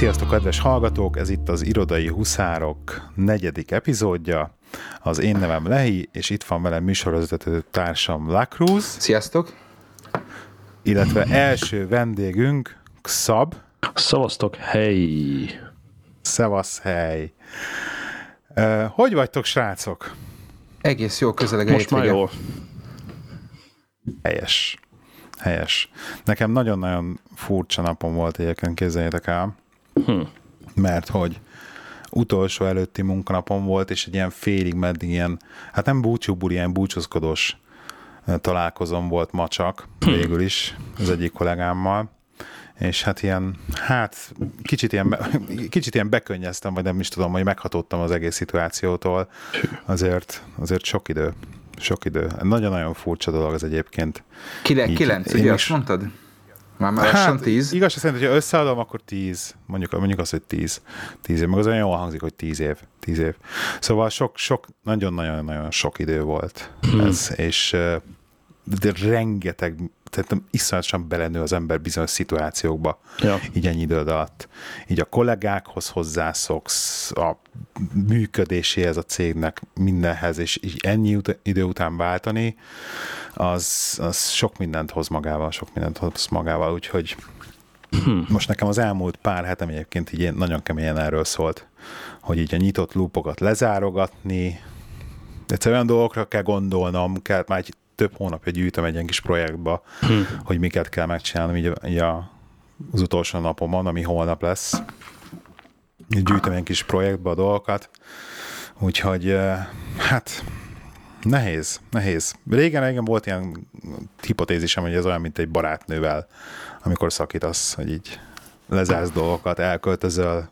Sziasztok, kedves hallgatók! Ez itt az Irodai Huszárok negyedik epizódja. Az én nevem Lehi, és itt van velem műsorvezető társam Lacruz. Sziasztok! Illetve első vendégünk Xab. Szavaztok, hely! Szevasz, hely! Hogy vagytok, srácok? Egész jó, közeleg Most már jó. Helyes. Helyes. Nekem nagyon-nagyon furcsa napom volt egyébként, képzeljétek el. Hm. Mert hogy utolsó előtti munkanapom volt, és egy ilyen félig meddig ilyen, hát nem búcsúbuli, ilyen búcsúzkodós találkozom volt ma csak, végül is, az egyik kollégámmal, és hát ilyen, hát kicsit ilyen, kicsit ilyen bekönnyeztem, vagy nem is tudom, hogy meghatottam az egész szituációtól, azért, azért sok idő, sok idő. Nagyon-nagyon furcsa dolog az egyébként. Kile, kilenc, ugye azt mondtad? Már már hát, tíz. Igaz szerint, hogyha összeadom, akkor tíz. Mondjuk, mondjuk azt, hogy tíz. Tíz év. Meg az olyan jól hangzik, hogy tíz év. Tíz év. Szóval sok, sok, nagyon-nagyon-nagyon sok idő volt hmm. ez, és de rengeteg, tehát iszonyatosan belenő az ember bizonyos szituációkba, ja. így ennyi idő alatt. Így a kollégákhoz hozzászoksz, a működéséhez a cégnek, mindenhez, és így ennyi idő után váltani, az, az sok mindent hoz magával, sok mindent hoz magával, úgyhogy Hmm. Most nekem az elmúlt pár hetem egyébként így nagyon keményen erről szólt, hogy így a nyitott lúpokat lezárogatni, egyszerűen olyan dolgokra kell gondolnom, kell, már egy több hónapja gyűjtöm egy ilyen kis projektbe, hmm. hogy miket kell megcsinálnom így, így a, az utolsó napomon, ami holnap lesz. Így gyűjtöm egy kis projektbe a dolgokat, úgyhogy hát nehéz, nehéz. Régen, régen volt ilyen hipotézisem, hogy ez olyan, mint egy barátnővel, amikor szakítasz, hogy így lezársz dolgokat, elköltözöl,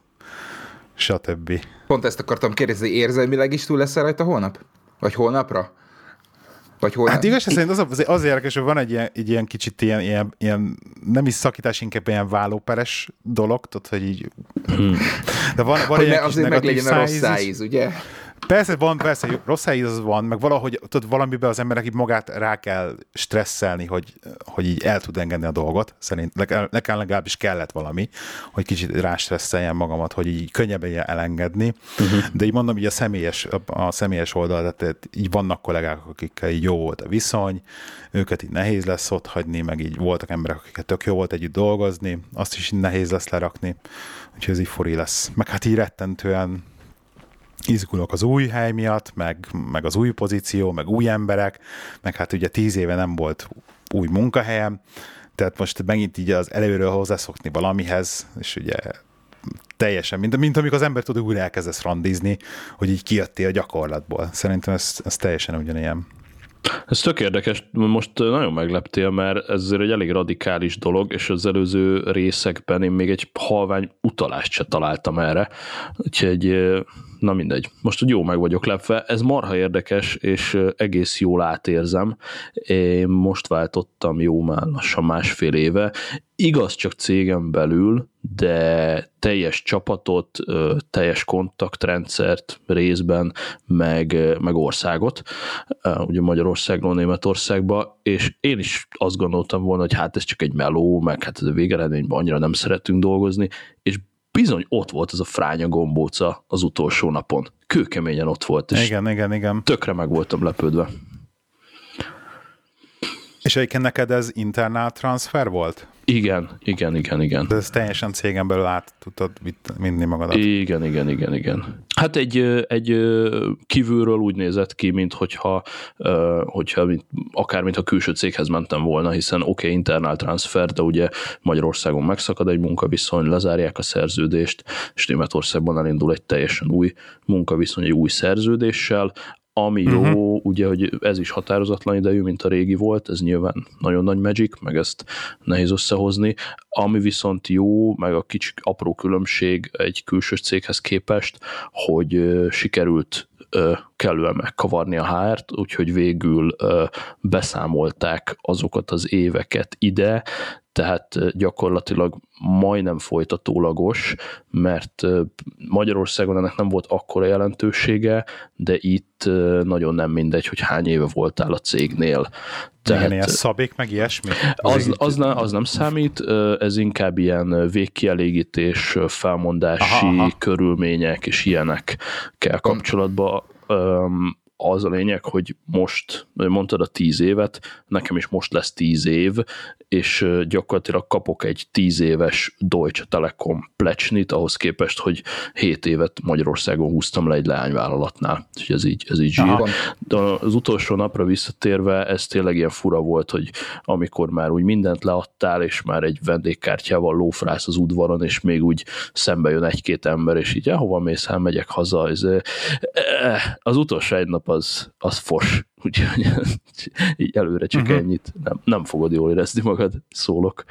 stb. Pont ezt akartam kérdezni, érzelmileg is túl lesz rajta holnap? Vagy holnapra? Vagy hol hát igaz, szerint az, az, az érdekes, hogy van egy ilyen, egy ilyen kicsit ilyen, ilyen, ilyen, nem is szakítás, inkább ilyen vállóperes dolog, tudod, hogy így... Hmm. De van, van hogy ilyen azért meg legyen a rossz szájíz, ugye? Persze van, persze, rossz az van, meg valahogy tudod, valamiben az emberek így magát rá kell stresszelni, hogy, hogy így el tud engedni a dolgot. Szerint nekem legalábbis kellett valami, hogy kicsit rá stresszeljen magamat, hogy így könnyebben elengedni. Uh-huh. De így mondom, így a személyes, a személyes oldal, tehát így vannak kollégák, akikkel így jó volt a viszony, őket így nehéz lesz ott hagyni, meg így voltak emberek, akikkel tök jó volt együtt dolgozni, azt is így nehéz lesz lerakni, úgyhogy ez így fori lesz. Meg hát így rettentően izgulok az új hely miatt, meg, meg az új pozíció, meg új emberek, meg hát ugye tíz éve nem volt új munkahelyem, tehát most megint így az előről hozzászokni valamihez, és ugye teljesen, mint, mint amikor az ember tud újra elkezdesz randizni, hogy így kijöttél a gyakorlatból. Szerintem ez, ez teljesen ugyanilyen. Ez tök érdekes, most nagyon megleptél, mert ez azért egy elég radikális dolog, és az előző részekben én még egy halvány utalást se találtam erre, úgyhogy na mindegy, most hogy jó meg vagyok lepve, ez marha érdekes, és egész jól átérzem. Én most váltottam jó már lassan másfél éve, igaz csak cégem belül, de teljes csapatot, teljes kontaktrendszert részben, meg, meg országot, ugye Magyarországról Németországba, és én is azt gondoltam volna, hogy hát ez csak egy meló, meg hát ez a végeredményben annyira nem szeretünk dolgozni, és bizony ott volt ez a fránya gombóca az utolsó napon. Kőkeményen ott volt. És igen, igen, igen. Tökre meg voltam lepődve. És egyébként neked ez internál transfer volt? Igen, igen, igen, igen. De ez teljesen cégen belül át tudtad vinni magadat. Igen, igen, igen, igen. Hát egy, egy kívülről úgy nézett ki, mint hogyha, hogyha mint, akár mintha külső céghez mentem volna, hiszen oké, okay, internál transfer, de ugye Magyarországon megszakad egy munkaviszony, lezárják a szerződést, és Németországban elindul egy teljesen új munkaviszony, egy új szerződéssel, ami jó, uh-huh. ugye, hogy ez is határozatlan idejű, mint a régi volt, ez nyilván nagyon nagy magic, meg ezt nehéz összehozni. Ami viszont jó, meg a kicsi apró különbség egy külső céghez képest, hogy sikerült kellően megkavarni a HR-t, úgyhogy végül beszámolták azokat az éveket ide, tehát gyakorlatilag majdnem folytatólagos, mert Magyarországon ennek nem volt akkora jelentősége, de itt nagyon nem mindegy, hogy hány éve voltál a cégnél. Tehát, Igen, ilyen szabék, meg ilyesmi? Az, az, az nem számít, ez inkább ilyen végkielégítés, felmondási aha, aha. körülmények és ilyenek kell kapcsolatban az a lényeg, hogy most, mondtad a tíz évet, nekem is most lesz tíz év, és gyakorlatilag kapok egy tíz éves Deutsche Telekom plecsnit, ahhoz képest, hogy 7 évet Magyarországon húztam le egy leányvállalatnál. Úgyhogy ez így, ez így zsír. De az utolsó napra visszatérve, ez tényleg ilyen fura volt, hogy amikor már úgy mindent leadtál, és már egy vendégkártyával lófrász az udvaron, és még úgy szembe jön egy-két ember, és így, hova mész, el, megyek haza. Ez, az utolsó egy nap az, az fos úgyhogy így előre csak uh-huh. ennyit. Nem, nem fogod jól érezni magad, szólok.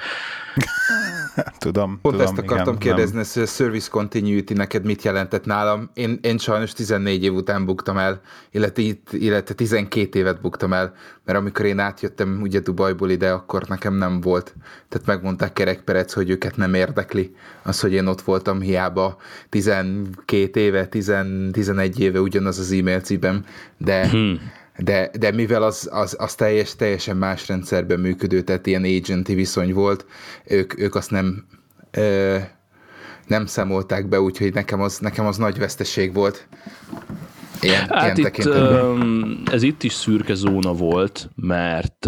tudom, Pont tudom, ezt akartam igen, kérdezni, nem. hogy a service continuity neked mit jelentett nálam. Én, én sajnos 14 év után buktam el, illetve, illetve 12 évet buktam el, mert amikor én átjöttem ugye Dubajból ide, akkor nekem nem volt. Tehát megmondták kerekperec, hogy őket nem érdekli az, hogy én ott voltam hiába 12 éve, 10, 11 éve ugyanaz az e-mail címem, de hmm de, de mivel az, az, az teljes, teljesen más rendszerben működő, tehát ilyen agenti viszony volt, ők, ők azt nem, ö, nem számolták be, úgyhogy nekem az, nekem az nagy veszteség volt. Ilyen, hát ilyen itt, ez itt is szürke zóna volt, mert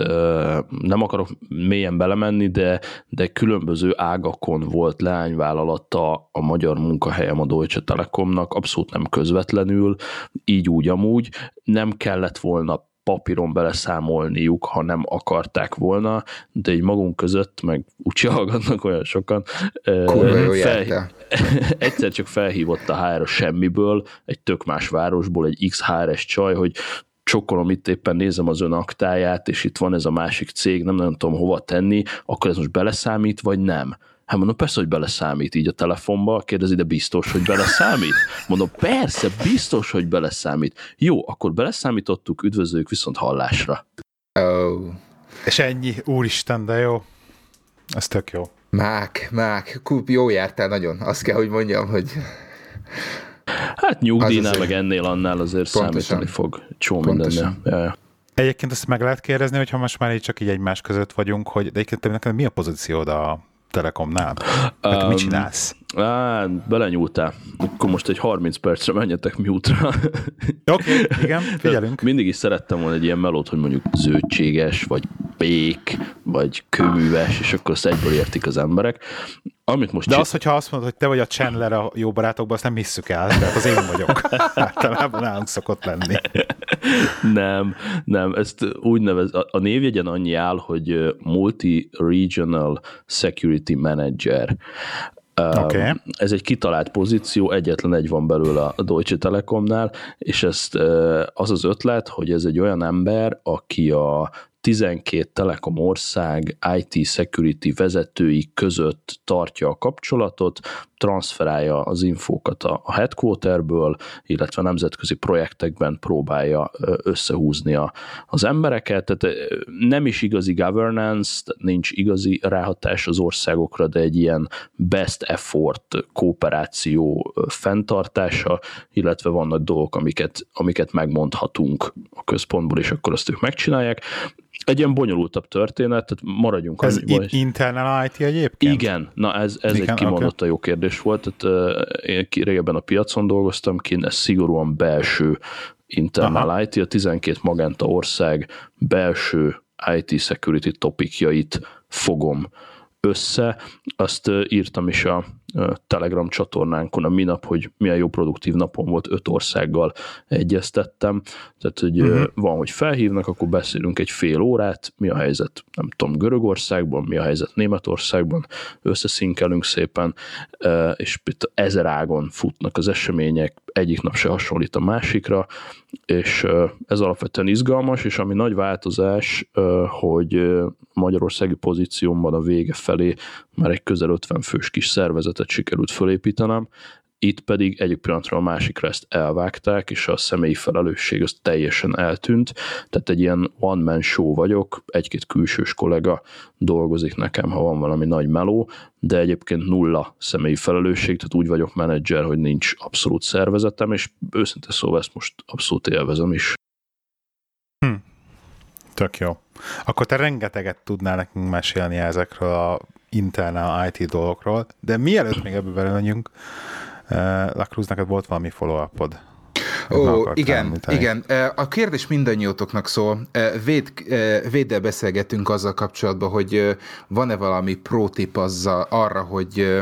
nem akarok mélyen belemenni, de, de különböző ágakon volt leányvállalata a magyar munkahelyem a Deutsche Telekomnak, abszolút nem közvetlenül, így úgy amúgy, nem kellett volna papíron beleszámolniuk, ha nem akarták volna, de így magunk között, meg úgy hallgatnak olyan sokan. fel, egyszer csak felhívott a HR semmiből, egy tök más városból, egy XHRS csaj, hogy csokkolom itt éppen nézem az ön aktáját, és itt van ez a másik cég, nem nagyon tudom hova tenni, akkor ez most beleszámít, vagy nem? Hát mondom, persze, hogy beleszámít így a telefonba, kérdezi, de biztos, hogy beleszámít? Mondom, persze, biztos, hogy beleszámít. Jó, akkor beleszámítottuk, üdvözlők viszont hallásra. Oh. És ennyi, úristen, de jó. Ez tök jó. Mák, mák, Kup, jó jártál nagyon. Azt kell, hogy mondjam, hogy... Hát nyugdíjnál, az meg ennél annál azért pontosan. számítani fog csó. Ja, ja. Egyébként ezt meg lehet kérdezni, hogyha most már így csak így egymás között vagyunk, hogy de egyébként neked mi a pozíciód a Telekomnál? Um, mit csinálsz? Á, belenyúltál. Akkor most egy 30 percre menjetek miútra. Oké, okay, igen, figyelünk. Mindig is szerettem volna egy ilyen melót, hogy mondjuk zöldséges, vagy pék, vagy kőműves, és akkor azt egyből értik az emberek. Amit most De az, hogyha azt mondod, hogy te vagy a Chandler a jó barátokban, azt nem hisszük el, tehát az én vagyok. Általában nálunk szokott lenni. nem, nem, ezt úgy nevez, a, a névjegyen annyi áll, hogy Multi-Regional Security Manager. Okay. Ez egy kitalált pozíció, egyetlen egy van belőle a Deutsche Telekomnál, és ezt az az ötlet, hogy ez egy olyan ember, aki a 12 Telekom ország IT security vezetői között tartja a kapcsolatot, transferálja az infókat a headquarterből, illetve nemzetközi projektekben próbálja összehúzni a, az embereket, tehát nem is igazi governance, nincs igazi ráhatás az országokra, de egy ilyen best effort kooperáció fenntartása, illetve vannak dolgok, amiket, amiket megmondhatunk a központból, és akkor azt ők megcsinálják egy ilyen bonyolultabb történet, tehát maradjunk. Ez annyi, vagy... internal IT egyébként? Igen, na ez, ez Igen, egy kimondott okay. jó kérdés volt, tehát uh, én régebben a piacon dolgoztam kint, ez szigorúan belső internal Aha. IT, a 12 magenta ország belső IT security topikjait fogom össze. Azt írtam is a Telegram csatornánkon a minap, hogy milyen jó produktív napon volt, öt országgal egyeztettem, tehát hogy uh-huh. van, hogy felhívnak, akkor beszélünk egy fél órát, mi a helyzet, nem tudom, Görögországban, mi a helyzet Németországban, összeszinkelünk szépen, és itt ezer ágon futnak az események, egyik nap se hasonlít a másikra, és ez alapvetően izgalmas, és ami nagy változás, hogy magyarországi pozíciómban a vége felé már egy közel 50 fős kis szervezetet sikerült fölépítenem, itt pedig egyik pillanatról a másikra ezt elvágták, és a személyi felelősség az teljesen eltűnt, tehát egy ilyen one-man show vagyok, egy-két külsős kollega dolgozik nekem, ha van valami nagy meló, de egyébként nulla személyi felelősség, tehát úgy vagyok menedzser, hogy nincs abszolút szervezetem, és őszintén szóval ezt most abszolút élvezem is. Hm. Tök jó. Akkor te rengeteget tudnál nekünk mesélni ezekről a internal IT dolgokról, de mielőtt még ebből uh, Lacruz, neked volt valami follow-upod? Ó, igen, említeni. igen. A kérdés mindannyiótoknak szól. Véd, véddel beszélgetünk azzal kapcsolatban, hogy van-e valami prótip azzal, arra, hogy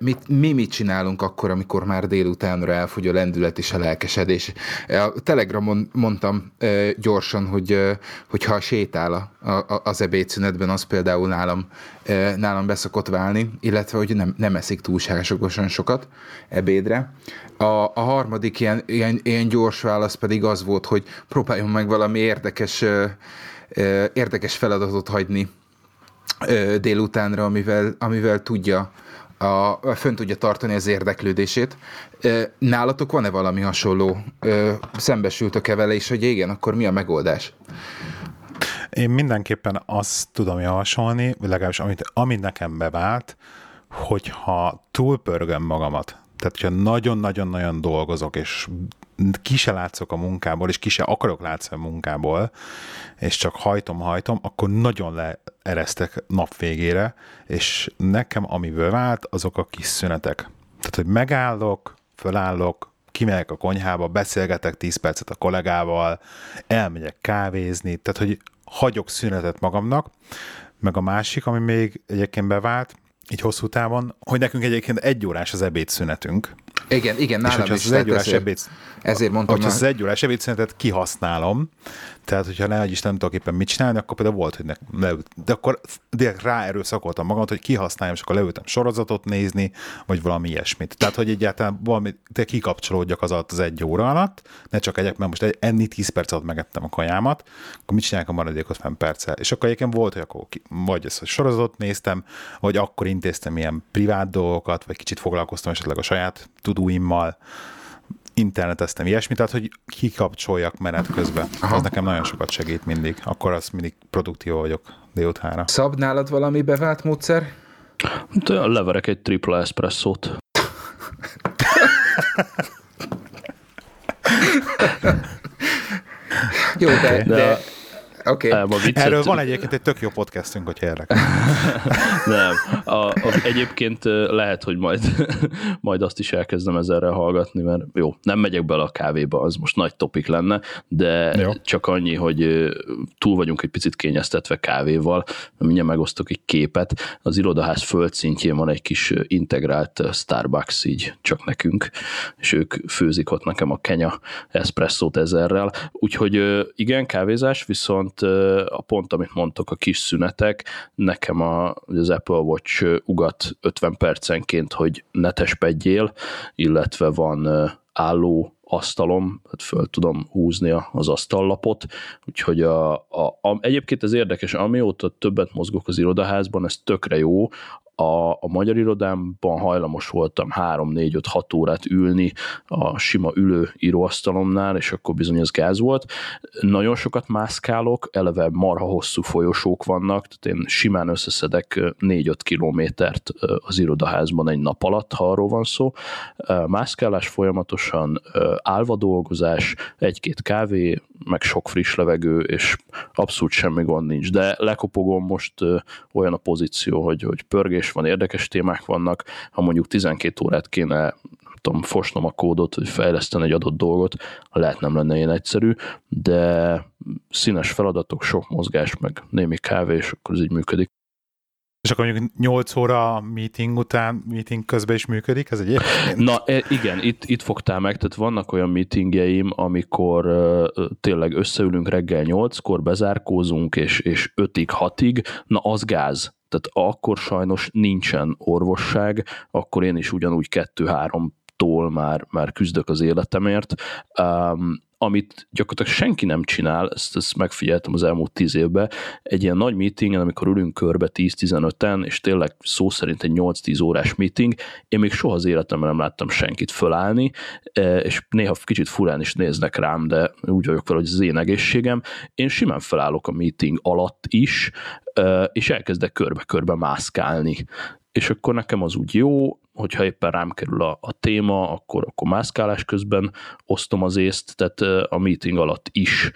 mit, mi mit csinálunk akkor, amikor már délutánra elfogy a lendület és a lelkesedés. E, a Telegramon mondtam e, gyorsan, hogy, hogy ha sétál a, a, az ebédszünetben, az például nálam, nálam beszokott válni, illetve hogy nem, nem eszik túlságosan sokat ebédre. A, a harmadik ilyen, ilyen, ilyen gyors válasz pedig az volt, hogy próbáljon meg valami érdekes, érdekes feladatot hagyni délutánra, amivel, amivel tudja a, fönn tudja tartani az érdeklődését. Nálatok van-e valami hasonló? Szembesültök-e vele, és hogy igen, akkor mi a megoldás? Én mindenképpen azt tudom javasolni, legalábbis amit, amit nekem bevált, hogyha túlpörgöm magamat, tehát hogyha nagyon-nagyon-nagyon dolgozok, és ki se látszok a munkából, és ki se akarok látszani a munkából, és csak hajtom-hajtom, akkor nagyon leeresztek nap végére, és nekem amiből vált, azok a kis szünetek. Tehát, hogy megállok, fölállok, kimegyek a konyhába, beszélgetek 10 percet a kollégával, elmegyek kávézni, tehát, hogy hagyok szünetet magamnak, meg a másik, ami még egyébként bevált, így hosszú távon, hogy nekünk egyébként egy órás az ebédszünetünk. Igen, igen, nálam és is. Az egy órás ebéd, ezért mondtam. Hogyha az egy órás ebédszünetet kihasználom, tehát hogyha ne is nem tudok éppen mit csinálni, akkor például volt, hogy ne, leült, de akkor direkt ráerőszakoltam magamat, hogy kihasználjam, és akkor leültem sorozatot nézni, vagy valami ilyesmit. Tehát, hogy egyáltalán valami, te kikapcsolódjak az alatt az egy óra alatt, ne csak egyek, mert most egy, enni 10 perc alatt megettem a kajámat, akkor mit csinálják a maradékot fenn perccel. És akkor egyébként volt, hogy akkor vagy ezt a sorozatot néztem, vagy akkor intéztem ilyen privát dolgokat, vagy kicsit foglalkoztam esetleg a saját tudóimmal, interneteztem ilyesmit, tehát hogy kikapcsoljak menet közben. Aha. Az nekem nagyon sokat segít mindig. Akkor az mindig produktív vagyok délutánra. Szab nálad valami bevált módszer? De leverek egy tripla espresszót. Jó, de, de, de Okay. Erről van egyébként egy tök jó podcastünk, hogy érdekel. Nem. A, a, egyébként lehet, hogy majd, majd azt is elkezdem ezerre hallgatni, mert jó, nem megyek bele a kávéba, az most nagy topik lenne, de jó. csak annyi, hogy túl vagyunk egy picit kényeztetve kávéval, mindjárt megosztok egy képet. Az irodaház földszintjén van egy kis integrált Starbucks így csak nekünk, és ők főzik ott nekem a Kenya espresszót ezerrel. Úgyhogy igen, kávézás, viszont viszont a pont, amit mondtok, a kis szünetek, nekem a, az Apple Watch ugat 50 percenként, hogy ne tespedjél, illetve van álló asztalom, hát föl tudom húzni az asztallapot, úgyhogy a, a, a, egyébként ez érdekes, amióta többet mozgok az irodaházban, ez tökre jó, a, a magyar irodámban hajlamos voltam 3-4-5-6 órát ülni a sima ülő íróasztalomnál, és akkor bizony ez gáz volt. Nagyon sokat mászkálok, eleve marha hosszú folyosók vannak, tehát én simán összeszedek 4-5 kilométert az irodaházban egy nap alatt, ha arról van szó. Mászkálás folyamatosan, állva dolgozás, egy-két kávé, meg sok friss levegő, és abszolút semmi gond nincs. De lekopogom most olyan a pozíció, hogy, hogy pörgés van, érdekes témák vannak, ha mondjuk 12 órát kéne tudom, fosnom a kódot, hogy fejleszteni egy adott dolgot, lehet nem lenne ilyen egyszerű, de színes feladatok, sok mozgás, meg némi kávé, és akkor ez így működik. És akkor mondjuk 8 óra meeting után, meeting közben is működik, ez egy Na e, igen, itt, itt fogtál meg, tehát vannak olyan meetingjeim, amikor uh, tényleg összeülünk reggel 8-kor, bezárkózunk, és, és 5-ig, 6-ig, na az gáz. Tehát akkor sajnos nincsen orvosság, akkor én is ugyanúgy 2-3 tól már, már küzdök az életemért. Um, amit gyakorlatilag senki nem csinál, ezt, ezt megfigyeltem az elmúlt tíz évben, egy ilyen nagy meetingen, amikor ülünk körbe 10-15-en, és tényleg szó szerint egy 8-10 órás meeting, én még soha az életemben nem láttam senkit fölállni, e, és néha kicsit furán is néznek rám, de úgy vagyok vele, hogy az én egészségem. Én simán felállok a meeting alatt is, e, és elkezdek körbe-körbe mászkálni és akkor nekem az úgy jó, hogyha éppen rám kerül a, a téma, akkor, akkor mászkálás közben osztom az észt, tehát a meeting alatt is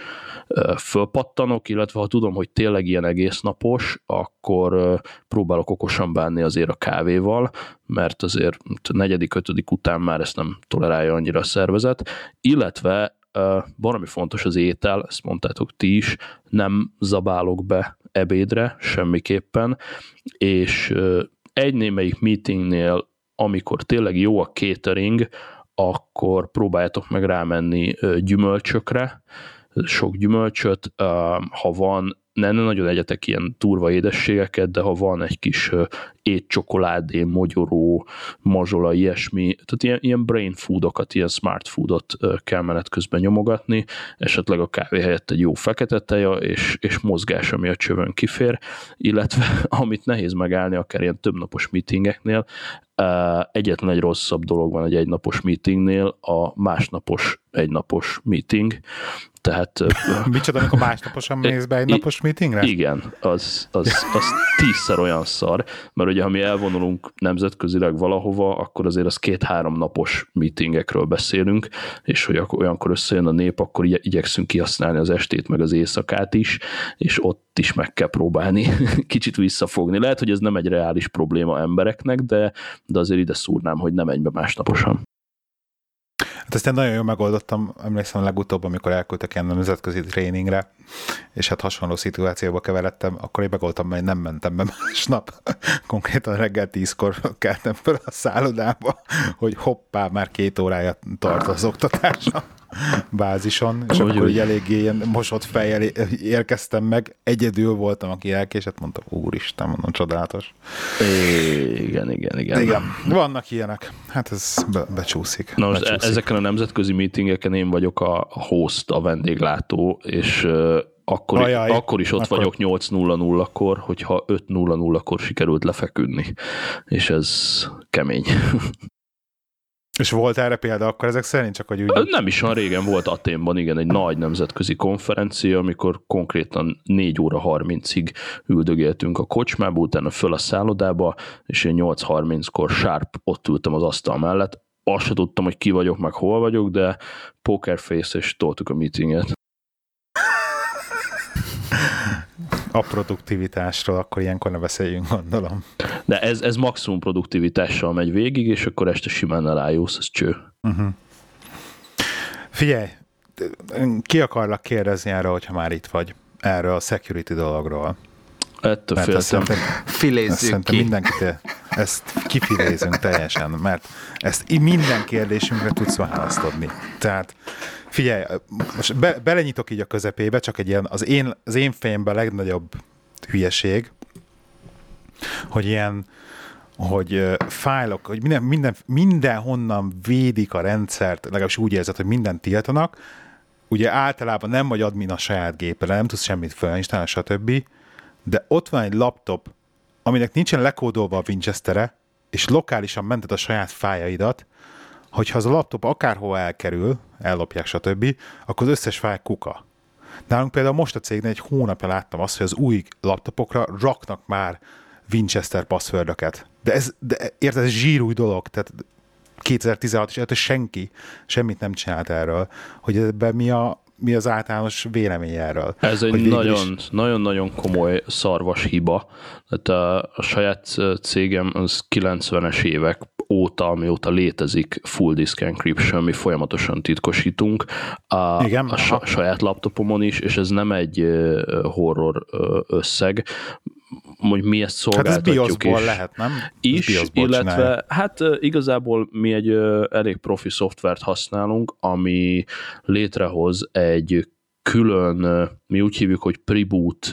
fölpattanok, illetve ha tudom, hogy tényleg ilyen egész napos, akkor próbálok okosan bánni azért a kávéval, mert azért negyedik, ötödik után már ezt nem tolerálja annyira a szervezet, illetve valami fontos az étel, ezt mondtátok ti is, nem zabálok be ebédre semmiképpen, és egy némelyik meetingnél, amikor tényleg jó a catering, akkor próbáljátok meg rámenni gyümölcsökre, sok gyümölcsöt, ha van ne, ne nagyon egyetek ilyen turva édességeket, de ha van egy kis étcsokoládé, mogyoró, mazsola, ilyesmi, tehát ilyen, ilyen brain foodokat, ilyen smart foodot kell menet közben nyomogatni, esetleg a kávé helyett egy jó fekete teja, és, és mozgás, ami a csövön kifér, illetve amit nehéz megállni, akár ilyen többnapos meetingeknél, egyetlen egy rosszabb dolog van egy egynapos meetingnél, a másnapos egynapos meeting, tehát... Micsoda, amikor másnaposan mész be egy napos meetingre? Igen, az, az, az tízszer olyan szar, mert ugye ha mi elvonulunk nemzetközileg valahova, akkor azért az két-három napos meetingekről beszélünk, és hogy olyankor összejön a nép, akkor igyekszünk kihasználni az estét, meg az éjszakát is, és ott is meg kell próbálni kicsit visszafogni. Lehet, hogy ez nem egy reális probléma embereknek, de, de azért ide szúrnám, hogy nem menj be másnaposan. Hát ezt én nagyon jól megoldottam, emlékszem legutóbb, amikor elküldtek ilyen nemzetközi tréningre, és hát hasonló szituációba keveredtem, akkor én megoldottam, mert nem mentem be másnap. Konkrétan reggel tízkor keltem fel a szállodába, hogy hoppá, már két órája tart az oktatása bázison, és úgy, akkor így eléggé ilyen mosott fejjel érkeztem meg, egyedül voltam, aki elkésett, mondtam, úristen, mondom, csodálatos. Igen, igen, igen. Igen, vannak ilyenek. Hát ez be, becsúszik. Na most becsúszik. ezeken a nemzetközi meetingeken én vagyok a host, a vendéglátó, és akkor, Ajaj, akkor is ott akkor... vagyok 8.00-kor, hogyha 5.00-kor sikerült lefeküdni, és ez kemény. És volt erre példa akkor ezek szerint, csak hogy úgy... Nem is olyan régen volt Aténban, igen, egy nagy nemzetközi konferencia, amikor konkrétan 4 óra 30-ig üldögéltünk a kocsmába, utána föl a szállodába, és én 8.30-kor sharp ott ültem az asztal mellett. Azt se tudtam, hogy ki vagyok, meg hol vagyok, de pokerface, és toltuk a meetinget. A produktivitásról, akkor ilyenkor ne beszéljünk, gondolom. De ez, ez maximum produktivitással megy végig, és akkor este simán elájulsz, ez cső. Uh-huh. Figyelj, ki akarlak kérdezni erről, hogyha már itt vagy, erről a security dologról. Ettől féltem. Filézzük ki. Mindenkit, ezt kifilézünk teljesen, mert ezt minden kérdésünkre tudsz választ adni. Tehát Figyelj, most be, belenyitok így a közepébe, csak egy ilyen, az én, az én fejemben a legnagyobb hülyeség, hogy ilyen, hogy fájlok, hogy minden, minden, mindenhonnan védik a rendszert, legalábbis úgy érzed, hogy mindent tiltanak, ugye általában nem vagy admin a saját gépre, nem tudsz semmit felinstalálni, stb. De ott van egy laptop, aminek nincsen lekódolva a Winchestere, és lokálisan mented a saját fájaidat, hogyha az a laptop akárhova elkerül, ellopják, stb., akkor az összes fáj kuka. Nálunk például most a cégnél egy hónapja láttam azt, hogy az új laptopokra raknak már Winchester passwordöket. De ez, de érted, ez zsírúj dolog, tehát 2016 is előtt senki semmit nem csinált erről, hogy ebben mi a, mi az általános vélemény erről? Ez egy nagyon, is... nagyon-nagyon komoly szarvas hiba. Tehát a, a saját cégem az 90-es évek óta, amióta létezik full disk encryption, mi folyamatosan titkosítunk a, Igen, a sa, saját laptopomon is, és ez nem egy horror összeg, hogy mi ezt szolgáltatjuk hát ez is. lehet, nem? Is, illetve csinálja. hát igazából mi egy elég profi szoftvert használunk, ami létrehoz egy külön, mi úgy hívjuk, hogy preboot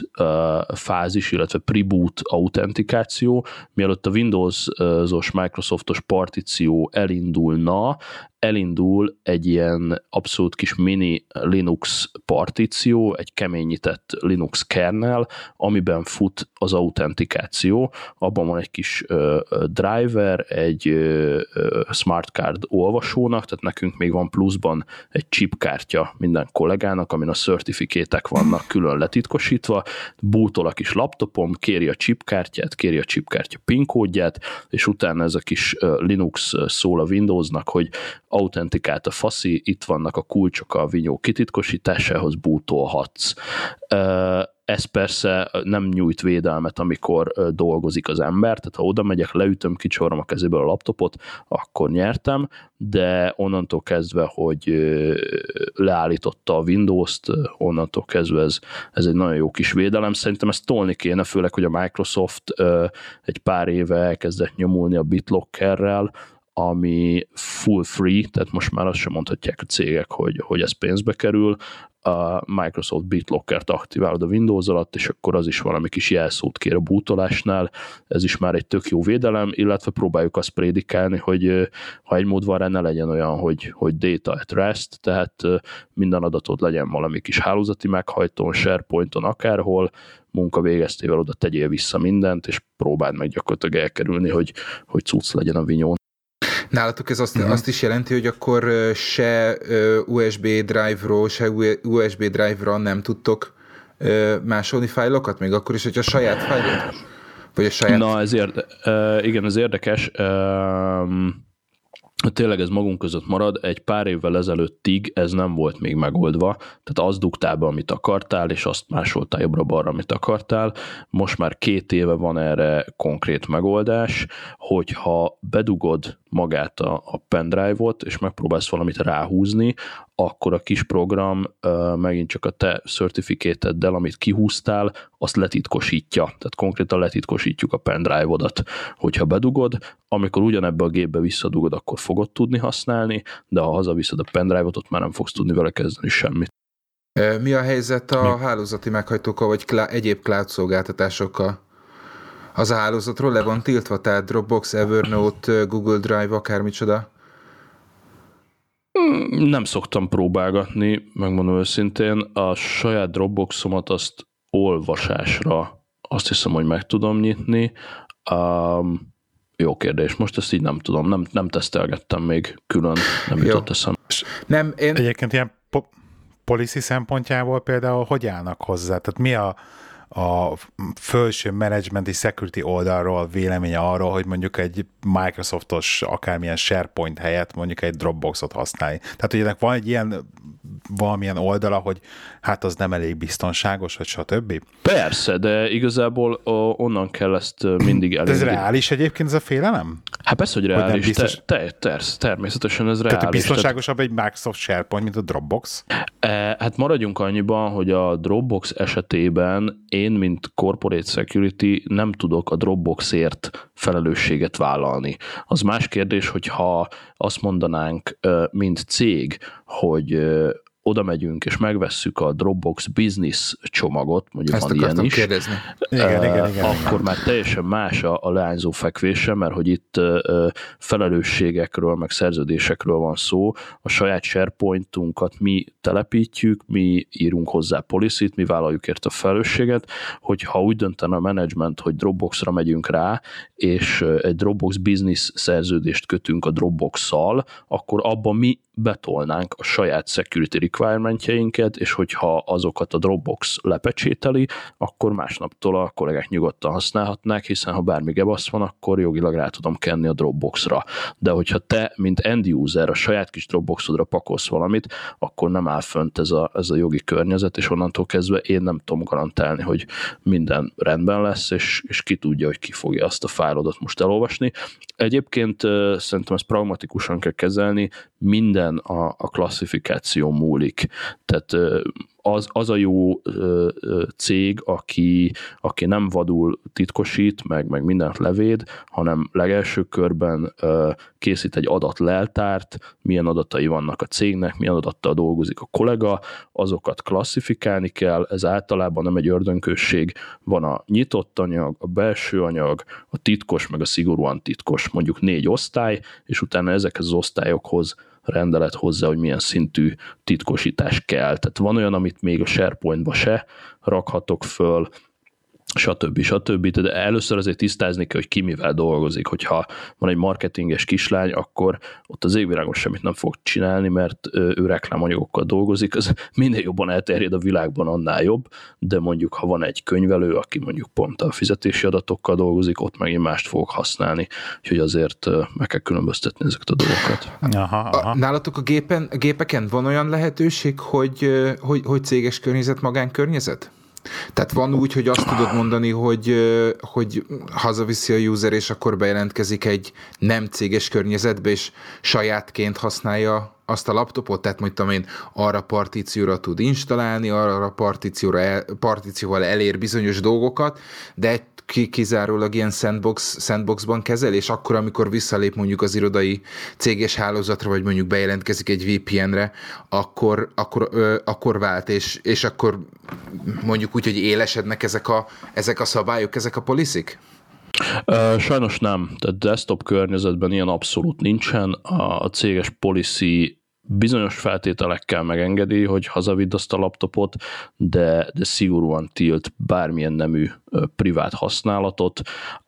fázis, illetve preboot autentikáció, mielőtt a Windows-os Microsoftos partíció elindulna, elindul egy ilyen abszolút kis mini Linux partíció, egy keményített Linux kernel, amiben fut az autentikáció. Abban van egy kis ö, driver, egy ö, smart card olvasónak, tehát nekünk még van pluszban egy chipkártya minden kollégának, amin a certifikétek vannak külön letitkosítva, bútol a kis laptopom, kéri a chipkártyát, kéri a chipkártya PIN kódját, és utána ez a kis Linux szól a Windowsnak, hogy autentikált a faszi, itt vannak a kulcsok a vinyó kititkosításához, bútolhatsz ez persze nem nyújt védelmet, amikor dolgozik az ember, tehát ha oda megyek, leütöm, kicsorom a kezéből a laptopot, akkor nyertem, de onnantól kezdve, hogy leállította a Windows-t, onnantól kezdve ez, ez egy nagyon jó kis védelem. Szerintem ezt tolni kéne, főleg, hogy a Microsoft egy pár éve elkezdett nyomulni a BitLockerrel, ami full free, tehát most már azt sem mondhatják a cégek, hogy, hogy ez pénzbe kerül, a Microsoft BitLocker-t aktiválod a Windows alatt, és akkor az is valami kis jelszót kér a bootolásnál, ez is már egy tök jó védelem, illetve próbáljuk azt prédikálni, hogy ha egy mód van rá, ne legyen olyan, hogy, hogy data at rest, tehát minden adatod legyen valami kis hálózati meghajtón, SharePointon, akárhol, munka végeztével oda tegyél vissza mindent, és próbáld meg gyakorlatilag elkerülni, hogy, hogy cucc legyen a vinyón. Nálatok ez azt, uh-huh. azt is jelenti, hogy akkor se USB drive-ról, se USB drive-ra nem tudtok másolni fájlokat, még akkor is, hogyha a saját fájlot? Vagy a saját... Na, ez érde, uh, igen, ez érdekes. Uh, tényleg ez magunk között marad, egy pár évvel ezelőttig ez nem volt még megoldva, tehát azt dugtál be, amit akartál, és azt másoltál jobbra-balra, amit akartál. Most már két éve van erre konkrét megoldás, hogyha bedugod magát a, a pendrive-ot, és megpróbálsz valamit ráhúzni, akkor a kis program megint csak a te certifikéteddel, amit kihúztál, azt letitkosítja. Tehát konkrétan letitkosítjuk a pendrive-odat. Hogyha bedugod, amikor ugyanebbe a gépbe visszadugod, akkor fogod tudni használni, de ha hazaviszed a pendrive-ot, ott már nem fogsz tudni vele kezdeni semmit. Mi a helyzet a Mi? hálózati meghajtókkal, vagy klá- egyéb cloud szolgáltatásokkal? Az a hálózatról le van tiltva, tehát Dropbox, Evernote, Google Drive, akármicsoda? Nem szoktam próbálgatni, megmondom őszintén. A saját Dropboxomat azt olvasásra azt hiszem, hogy meg tudom nyitni. Um, jó kérdés, most ezt így nem tudom, nem, nem tesztelgettem még külön, nem jó. jutott eszem. Nem, én... Egyébként ilyen po- policy szempontjából például hogy állnak hozzá? Tehát mi a, a felső management és security oldalról véleménye arról, hogy mondjuk egy Microsoftos akármilyen SharePoint helyett mondjuk egy Dropboxot használni. Tehát, hogy ennek van egy ilyen valamilyen oldala, hogy hát az nem elég biztonságos, vagy stb. Persze, de igazából onnan kell ezt mindig elérni. Ez reális egyébként ez a félelem? Hát persze, hogy reális. Hogy biztos... te, te, te, természetesen ez reális. Tehát biztonságosabb egy Microsoft SharePoint, mint a Dropbox? E, hát maradjunk annyiban, hogy a Dropbox esetében én, mint corporate security nem tudok a Dropboxért felelősséget vállalni. Az más kérdés, hogyha azt mondanánk, mint cég, hogy oda megyünk és megvesszük a Dropbox Business csomagot, mondjuk Ezt van ilyen is, kérdezni. Igen, uh, igen, igen, akkor igen. már teljesen más a, a leányzó fekvése, mert hogy itt uh, felelősségekről, meg szerződésekről van szó. A saját SharePointunkat mi telepítjük, mi írunk hozzá policy mi vállaljuk ért a felelősséget, hogyha úgy döntene a management, hogy Dropboxra megyünk rá, és egy Dropbox Business szerződést kötünk a Dropbox-szal, akkor abban mi betolnánk a saját security requirementjeinket, és hogyha azokat a Dropbox lepecsételi, akkor másnaptól a kollégák nyugodtan használhatnák, hiszen ha bármi gebasz van, akkor jogilag rá tudom kenni a Dropboxra. De hogyha te, mint end user, a saját kis Dropboxodra pakolsz valamit, akkor nem áll fönt ez a, ez a jogi környezet, és onnantól kezdve én nem tudom garantálni, hogy minden rendben lesz, és, és ki tudja, hogy ki fogja azt a fájlodat most elolvasni. Egyébként szerintem ezt pragmatikusan kell kezelni, minden a, a klasszifikáció múlik. Tehát az, az a jó ö, ö, cég, aki, aki nem vadul titkosít, meg, meg mindent levéd, hanem legelső körben ö, készít egy adatleltárt, milyen adatai vannak a cégnek, milyen adattal dolgozik a kollega, azokat klasszifikálni kell, ez általában nem egy ördönkőség, van a nyitott anyag, a belső anyag, a titkos, meg a szigorúan titkos, mondjuk négy osztály, és utána ezekhez az osztályokhoz rendelet hozzá, hogy milyen szintű titkosítás kell. Tehát van olyan, amit még a SharePoint-ba se rakhatok föl, stb. stb. De először azért tisztázni kell, hogy ki mivel dolgozik. Hogyha van egy marketinges kislány, akkor ott az égvilágon semmit nem fog csinálni, mert ő reklámanyagokkal dolgozik, az minél jobban elterjed a világban, annál jobb, de mondjuk, ha van egy könyvelő, aki mondjuk pont a fizetési adatokkal dolgozik, ott megint mást fog használni, úgyhogy azért meg kell különböztetni ezeket a dolgokat. Aha, aha. A, nálatok a, gépen, a gépeken van olyan lehetőség, hogy, hogy, hogy céges környezet, magánkörnyezet? Tehát van úgy, hogy azt tudod mondani, hogy, hogy hazaviszi a user, és akkor bejelentkezik egy nem céges környezetbe, és sajátként használja azt a laptopot, tehát mondtam én, arra partícióra tud installálni, arra partícióra el, partícióval elér bizonyos dolgokat, de kizárólag ilyen sandbox, sandboxban kezel, és akkor, amikor visszalép mondjuk az irodai céges hálózatra, vagy mondjuk bejelentkezik egy VPN-re, akkor, akkor, ö, akkor vált, és, és akkor mondjuk úgy, hogy élesednek ezek a, ezek a szabályok, ezek a poliszik? Sajnos nem. Tehát desktop környezetben ilyen abszolút nincsen. A céges policy bizonyos feltételekkel megengedi, hogy hazavidd azt a laptopot, de, de szigorúan tilt bármilyen nemű privát használatot,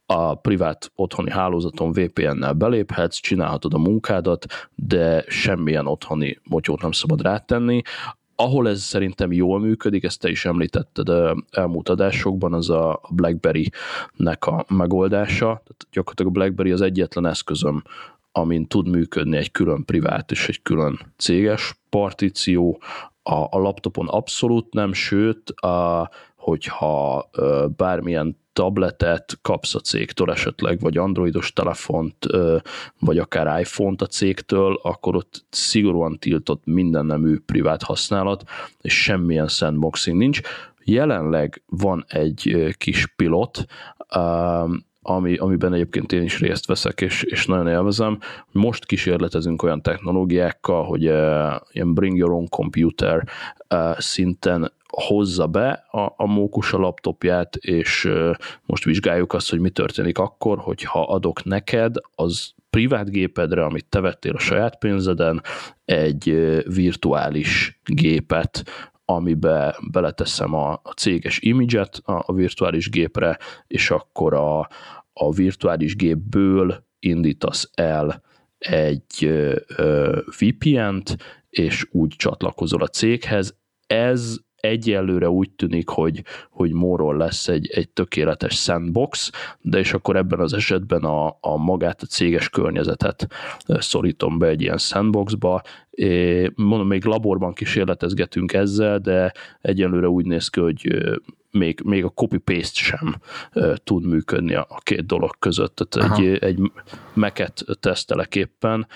a privát otthoni hálózaton VPN-nel beléphetsz, csinálhatod a munkádat, de semmilyen otthoni motyót nem szabad rátenni. Ahol ez szerintem jól működik, ezt te is említetted elmúlt adásokban, az a BlackBerry-nek a megoldása. Tehát gyakorlatilag a BlackBerry az egyetlen eszközöm, amin tud működni egy külön privát és egy külön céges partíció. A, a laptopon abszolút nem, sőt, a, hogyha bármilyen tabletet kapsz a cégtől esetleg, vagy androidos telefont, vagy akár iPhone-t a cégtől, akkor ott szigorúan tiltott minden nemű privát használat, és semmilyen sandboxing nincs. Jelenleg van egy kis pilot, ami, amiben egyébként én is részt veszek, és, és nagyon élvezem. Most kísérletezünk olyan technológiákkal, hogy uh, ilyen bring your own computer uh, szinten hozza be a, a mókus a laptopját, és most vizsgáljuk azt, hogy mi történik akkor, hogyha adok neked az privát gépedre, amit te vettél a saját pénzeden, egy virtuális gépet, amibe beleteszem a, a céges imidzset a, a virtuális gépre, és akkor a, a virtuális gépből indítasz el egy VPN-t, és úgy csatlakozol a céghez. Ez egyelőre úgy tűnik, hogy, hogy móról lesz egy, egy tökéletes sandbox, de és akkor ebben az esetben a, a magát, a céges környezetet szorítom be egy ilyen sandboxba. É, mondom, még laborban kísérletezgetünk ezzel, de egyelőre úgy néz ki, hogy még, még a copy-paste sem tud működni a, a két dolog között. Tehát egy, egy meket tesztelek éppen,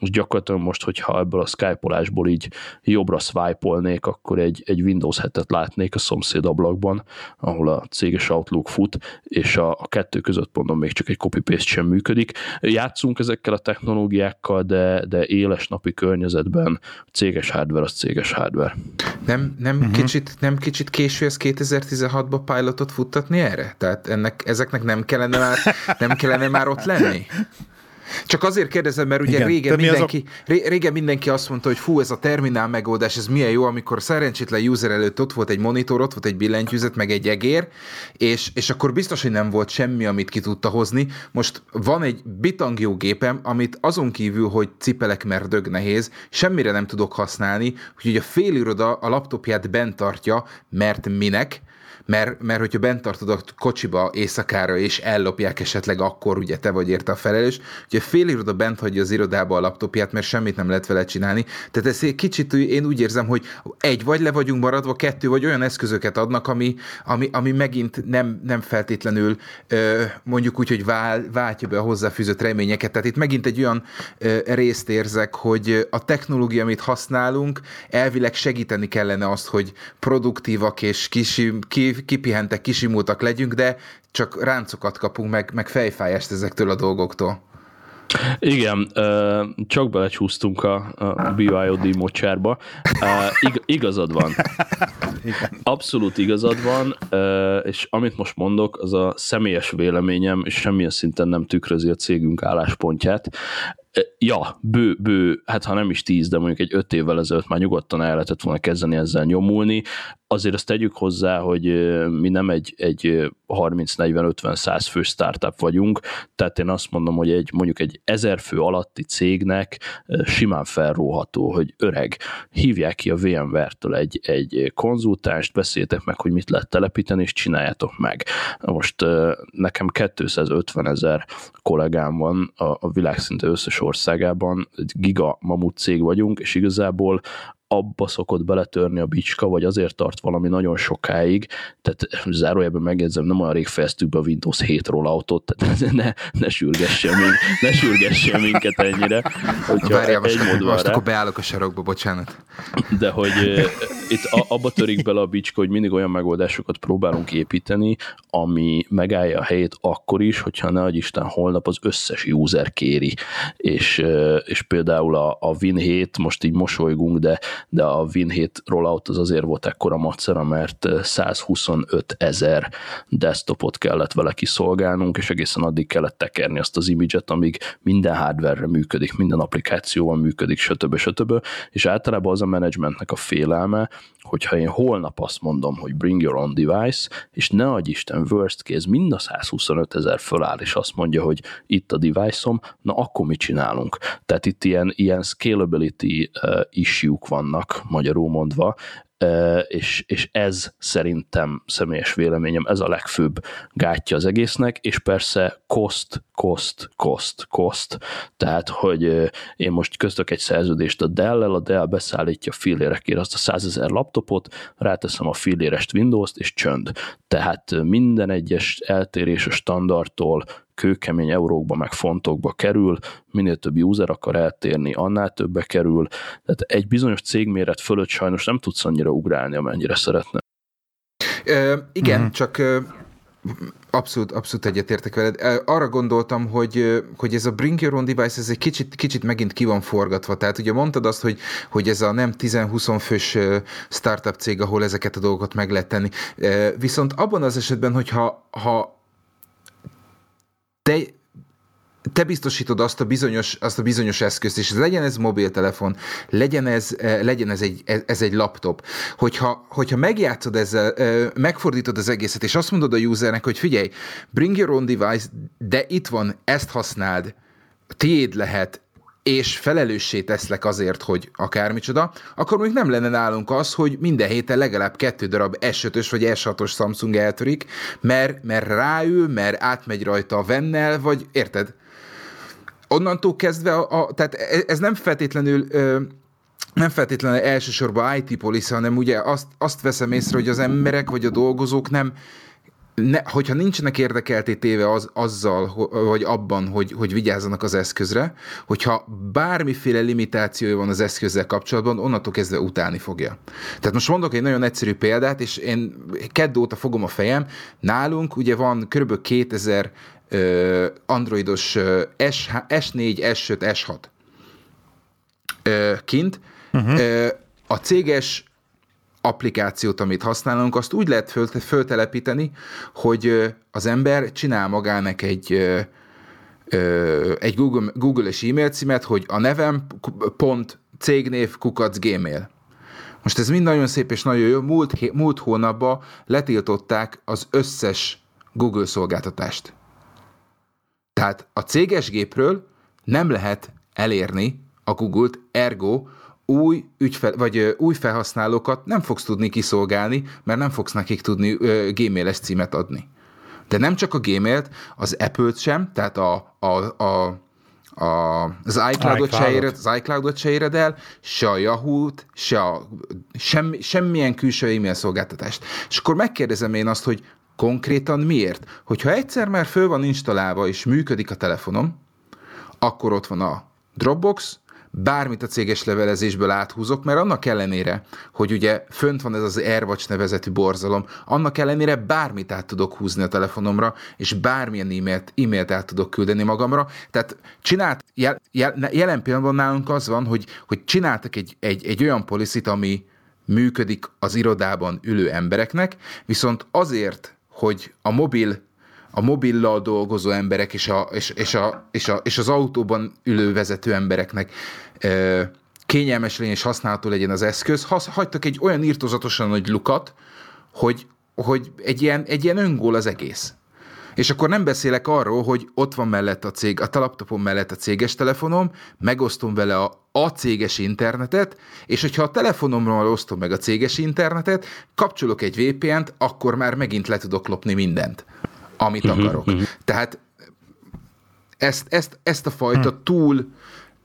és gyakorlatilag most, hogyha ebből a Skype-olásból így jobbra swipe akkor egy, egy Windows 7-et látnék a szomszéd ablakban, ahol a céges Outlook fut, és a, a kettő között mondom, még csak egy copy-paste sem működik. Játszunk ezekkel a technológiákkal, de, de éles napi környezetben céges hardware az céges hardware. Nem, nem, uh-huh. kicsit, nem kicsit késő ez 2016-ban pilotot futtatni erre? Tehát ennek, ezeknek nem kellene már, nem kellene már ott lenni? Csak azért kérdezem, mert ugye Igen, régen mindenki, a... régen mindenki azt mondta, hogy fú, ez a terminál megoldás, ez milyen jó, amikor szerencsétlen user előtt ott volt egy monitor, ott volt egy billentyűzet, meg egy egér, és, és akkor biztos, hogy nem volt semmi, amit ki tudta hozni. Most van egy bitang jó gépem, amit azon kívül, hogy cipelek, mert dög nehéz, semmire nem tudok használni, úgyhogy a féliroda a laptopját bent tartja, mert minek, mert, mert hogyha bent tartod a kocsiba éjszakára, és ellopják esetleg, akkor ugye te vagy érte a felelős. Ugye fél iroda bent hagyja az irodába a laptopját, mert semmit nem lehet vele csinálni. Tehát ez egy kicsit én úgy érzem, hogy egy vagy le vagyunk maradva, kettő vagy olyan eszközöket adnak, ami, ami, ami megint nem, nem feltétlenül mondjuk úgy, hogy vál, váltja be a hozzáfűzött reményeket. Tehát itt megint egy olyan részt érzek, hogy a technológia, amit használunk, elvileg segíteni kellene azt, hogy produktívak és kis, ki, kipihentek, kisimultak legyünk, de csak ráncokat kapunk, meg, meg fejfájást ezektől a dolgoktól. Igen, csak belecsúsztunk a, a BYOD mocsárba. igazad van. Abszolút igazad van, és amit most mondok, az a személyes véleményem, és semmilyen szinten nem tükrözi a cégünk álláspontját. ja, bő, bő, hát ha nem is tíz, de mondjuk egy öt évvel ezelőtt már nyugodtan el lehetett volna kezdeni ezzel nyomulni. Azért azt tegyük hozzá, hogy mi nem egy, egy 30-40-50-100 fő startup vagyunk, tehát én azt mondom, hogy egy mondjuk egy ezer fő alatti cégnek simán felróható, hogy öreg, hívják ki a VMware-től egy, egy konzultánst, beszéltek meg, hogy mit lehet telepíteni, és csináljátok meg. Most nekem 250 ezer kollégám van a, a világ szinte összes országában, egy giga mamut cég vagyunk, és igazából abba szokott beletörni a bicska, vagy azért tart valami nagyon sokáig, tehát zárójelben megjegyzem, nem olyan rég fejeztük be a Windows 7 rolloutot, tehát ne, ne sürgessen, mink, ne sürgessen minket ennyire. Várjál, most, egy most akkor beállok a sarokba, bocsánat. De hogy uh, itt a, abba törik bele a bicska, hogy mindig olyan megoldásokat próbálunk építeni, ami megállja a helyét akkor is, hogyha ne Isten holnap az összes user kéri. És, és például a, a Win 7, most így mosolygunk, de de a Win7 rollout az azért volt ekkora macera, mert 125 ezer desktopot kellett vele kiszolgálnunk, és egészen addig kellett tekerni azt az imidzset, amíg minden hardware működik, minden applikációval működik, stb. stb. És általában az a managementnek a félelme, hogyha én holnap azt mondom, hogy bring your own device, és ne adj Isten, worst case, mind a 125 ezer föláll, és azt mondja, hogy itt a device-om, na akkor mit csinálunk? Tehát itt ilyen, ilyen scalability uh, issue-k vannak, magyarul mondva, és, és ez szerintem személyes véleményem, ez a legfőbb gátja az egésznek, és persze cost, cost, cost, cost, tehát, hogy én most köztök egy szerződést a Dell-el, a Dell beszállítja fillérekért azt a 100 ezer laptopot, ráteszem a fillérest Windows-t, és csönd. Tehát minden egyes eltérés a standardtól kőkemény eurókba, meg fontokba kerül, minél több user akar eltérni, annál többe kerül. Tehát egy bizonyos cégméret fölött sajnos nem tudsz annyira ugrálni, amennyire szeretne. Ö, igen, mm. csak Abszolút, abszolút egyetértek veled. Arra gondoltam, hogy, hogy ez a Bring Your Own Device, ez egy kicsit, kicsit megint ki van forgatva. Tehát ugye mondtad azt, hogy, hogy ez a nem 10-20 fős startup cég, ahol ezeket a dolgokat meg lehet tenni. Viszont abban az esetben, hogyha ha te, te biztosítod azt a bizonyos, azt a bizonyos eszközt, és legyen ez mobiltelefon, legyen ez, eh, legyen ez egy, ez egy laptop. Hogyha, hogyha megjátszod ezzel, eh, megfordítod az egészet, és azt mondod a usernek, hogy figyelj, bring your own device, de itt van, ezt használd, tiéd lehet, és felelőssé teszlek azért, hogy akármicsoda, akkor még nem lenne nálunk az, hogy minden héten legalább kettő darab S5-ös vagy S6-os Samsung eltörik, mert, mert ráül, mert átmegy rajta a vennel, vagy érted? Onnantól kezdve, a, a, tehát e, ez nem feltétlenül ö, nem feltétlenül elsősorban IT policy, hanem ugye azt, azt veszem észre, hogy az emberek vagy a dolgozók nem, ne, hogyha nincsenek érdekelté téve az, azzal, vagy abban, hogy, hogy vigyázzanak az eszközre, hogyha bármiféle limitációja van az eszközzel kapcsolatban, onnantól kezdve utálni fogja. Tehát most mondok egy nagyon egyszerű példát, és én kedd óta fogom a fejem, nálunk ugye van kb. 2000 uh, androidos S, S4, S5, S6 uh, kint. Uh-huh. Uh, a céges applikációt, amit használunk, azt úgy lehet föl, föltelepíteni, hogy az ember csinál magának egy, egy Google, Google-es e-mail címet, hogy a nevem pont cégnév kukac gmail. Most ez mind nagyon szép és nagyon jó. Múlt, múlt hónapban letiltották az összes Google szolgáltatást. Tehát a céges gépről nem lehet elérni a Google-t, ergo új, ügyfel, vagy új felhasználókat nem fogsz tudni kiszolgálni, mert nem fogsz nekik tudni gmail-es címet adni. De nem csak a Gmailt, az Apple-t sem, tehát a, a, a a, az iCloud-ot se, éred, az iCloud-ot se éred el, se a Yahoo-t, se a, semmi, semmilyen külső e-mail szolgáltatást. És akkor megkérdezem én azt, hogy konkrétan miért? Hogyha egyszer már föl van installálva és működik a telefonom, akkor ott van a Dropbox, bármit a céges levelezésből áthúzok, mert annak ellenére, hogy ugye fönt van ez az AirWatch nevezetű borzalom, annak ellenére bármit át tudok húzni a telefonomra, és bármilyen e-mailt, e-mailt át tudok küldeni magamra. Tehát csinált, jel, jel, jelen pillanatban nálunk az van, hogy, hogy csináltak egy, egy, egy olyan policit, ami működik az irodában ülő embereknek, viszont azért, hogy a mobil a mobillal dolgozó emberek és, a, és, és, a, és, a, és az autóban ülő vezető embereknek ö, kényelmes legyen és használható legyen az eszköz, hasz, hagytak egy olyan írtozatosan nagy lukat, hogy, hogy egy, ilyen, egy ilyen öngól az egész. És akkor nem beszélek arról, hogy ott van mellett a cég, a laptopom mellett a céges telefonom, megosztom vele a, a céges internetet, és hogyha a telefonomról osztom meg a céges internetet, kapcsolok egy VPN-t, akkor már megint le tudok lopni mindent, amit uh-huh, akarok. Uh-huh. Tehát ezt, ezt, ezt a fajta uh-huh. túl,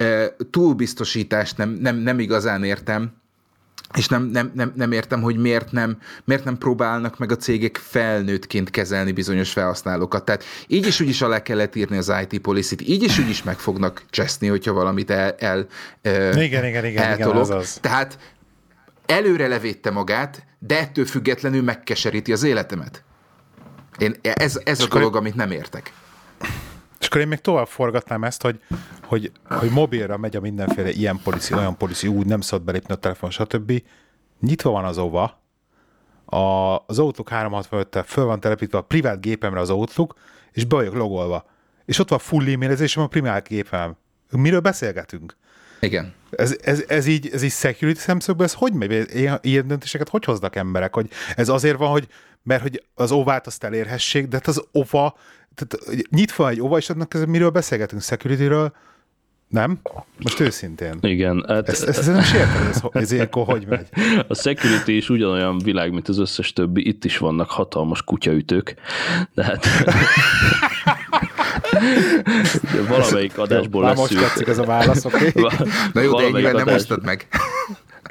uh, túlbiztosítást nem, nem, nem igazán értem, és nem, nem, nem, nem értem, hogy miért nem, miért nem próbálnak meg a cégek felnőttként kezelni bizonyos felhasználókat. Tehát így is úgy is alá kellett írni az IT policy-t, így is úgy is meg fognak cseszni, hogyha valamit el, el igen, igen, igen, eltolok. Igen, az az. Tehát előre levédte magát, de ettől függetlenül megkeseríti az életemet. Én, ez, ez a dolog, amit nem értek. És akkor én még tovább forgatnám ezt, hogy, hogy, hogy mobilra megy a mindenféle ilyen policy, olyan policy, úgy nem szabad belépni a telefon, stb. Nyitva van az óva, a, az Outlook 365-tel föl van telepítve a privát gépemre az Outlook, és be vagyok logolva. És ott van full e-mailezésem a privát gépem. Miről beszélgetünk? Igen. Ez, ez, ez, így, ez így security szemszögből, ez hogy megy? Ilyen, ilyen döntéseket hogy hoznak emberek? Hogy ez azért van, hogy mert hogy az óvát azt elérhessék, de hát az óva tehát nyitva egy óva, és annak miről beszélgetünk? Security-ről? Nem? Most őszintén. Igen. Hát, ezt, ezt, ezt nem is értem, ez, ez ilyenkor hogy megy. A security is ugyanolyan világ, mint az összes többi. Itt is vannak hatalmas kutyaütők. De hát... Valamelyik adásból lesz. Most tetszik ez a válasz, oké? Okay? Na jó, de ennyivel nem osztad meg.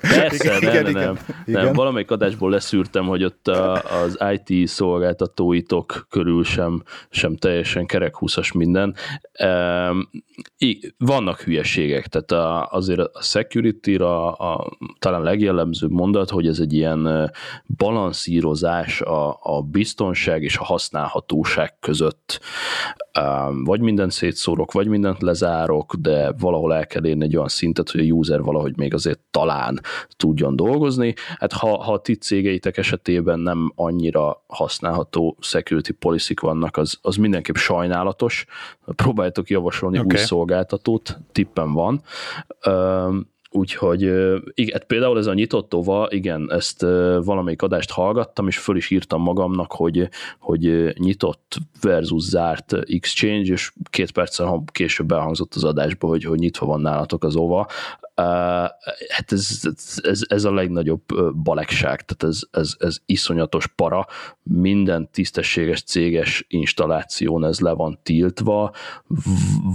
Persze, igen, nem, igen, nem, igen. nem. Valamelyik adásból leszűrtem, hogy ott a, az IT szolgáltatóitok körül sem, sem teljesen kerekhúszas minden. Vannak hülyeségek, tehát a, azért a security-ra a, talán legjellemzőbb mondat, hogy ez egy ilyen balanszírozás a, a biztonság és a használhatóság között. Vagy mindent szétszórok, vagy mindent lezárok, de valahol el kell érni egy olyan szintet, hogy a user valahogy még azért talán tudjon dolgozni. Hát ha, ha a ti cégeitek esetében nem annyira használható security policy vannak, az, az mindenképp sajnálatos. Próbáljátok javasolni okay. új szolgáltatót, tippen van. Úgyhogy igen, hát például ez a nyitott ova, igen, ezt valamelyik adást hallgattam, és föl is írtam magamnak, hogy, hogy nyitott versus zárt exchange, és két perccel később elhangzott az adásba, hogy, hogy nyitva van nálatok az ova. Hát ez, ez, ez a legnagyobb balegság, tehát ez, ez, ez iszonyatos para, minden tisztességes céges installáción ez le van tiltva,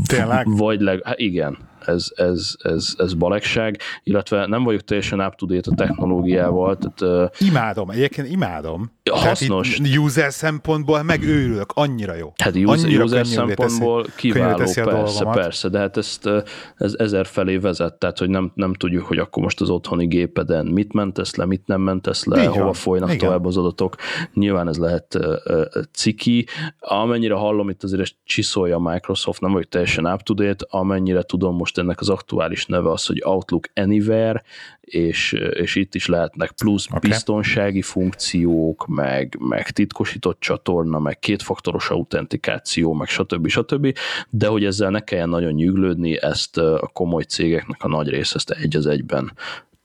Tényleg? vagy leg, hát igen, ez, ez, ez, ez balegság, illetve nem vagyok teljesen up to date a technológiával. Tehát, imádom, egyébként imádom. Hasznos. Tehát user szempontból megőrülök, annyira jó. Hát user, annyira user szempontból teszi, kiváló, teszi persze, persze, de hát ezt ez ezer felé vezet, tehát hogy nem, nem tudjuk, hogy akkor most az otthoni gépeden mit mentesz le, mit nem mentesz le, Így hova folynak Igen. tovább az adatok. Nyilván ez lehet uh, ciki. Amennyire hallom, itt azért csiszolja a Microsoft, nem vagyok teljesen up to date, amennyire tudom, most ennek az aktuális neve az, hogy Outlook Anywhere, és, és itt is lehetnek plusz okay. biztonsági funkciók, meg, meg titkosított csatorna, meg kétfaktoros autentikáció, meg stb. stb. De hogy ezzel ne kelljen nagyon nyüglődni, ezt a komoly cégeknek a nagy része ezt egy az egyben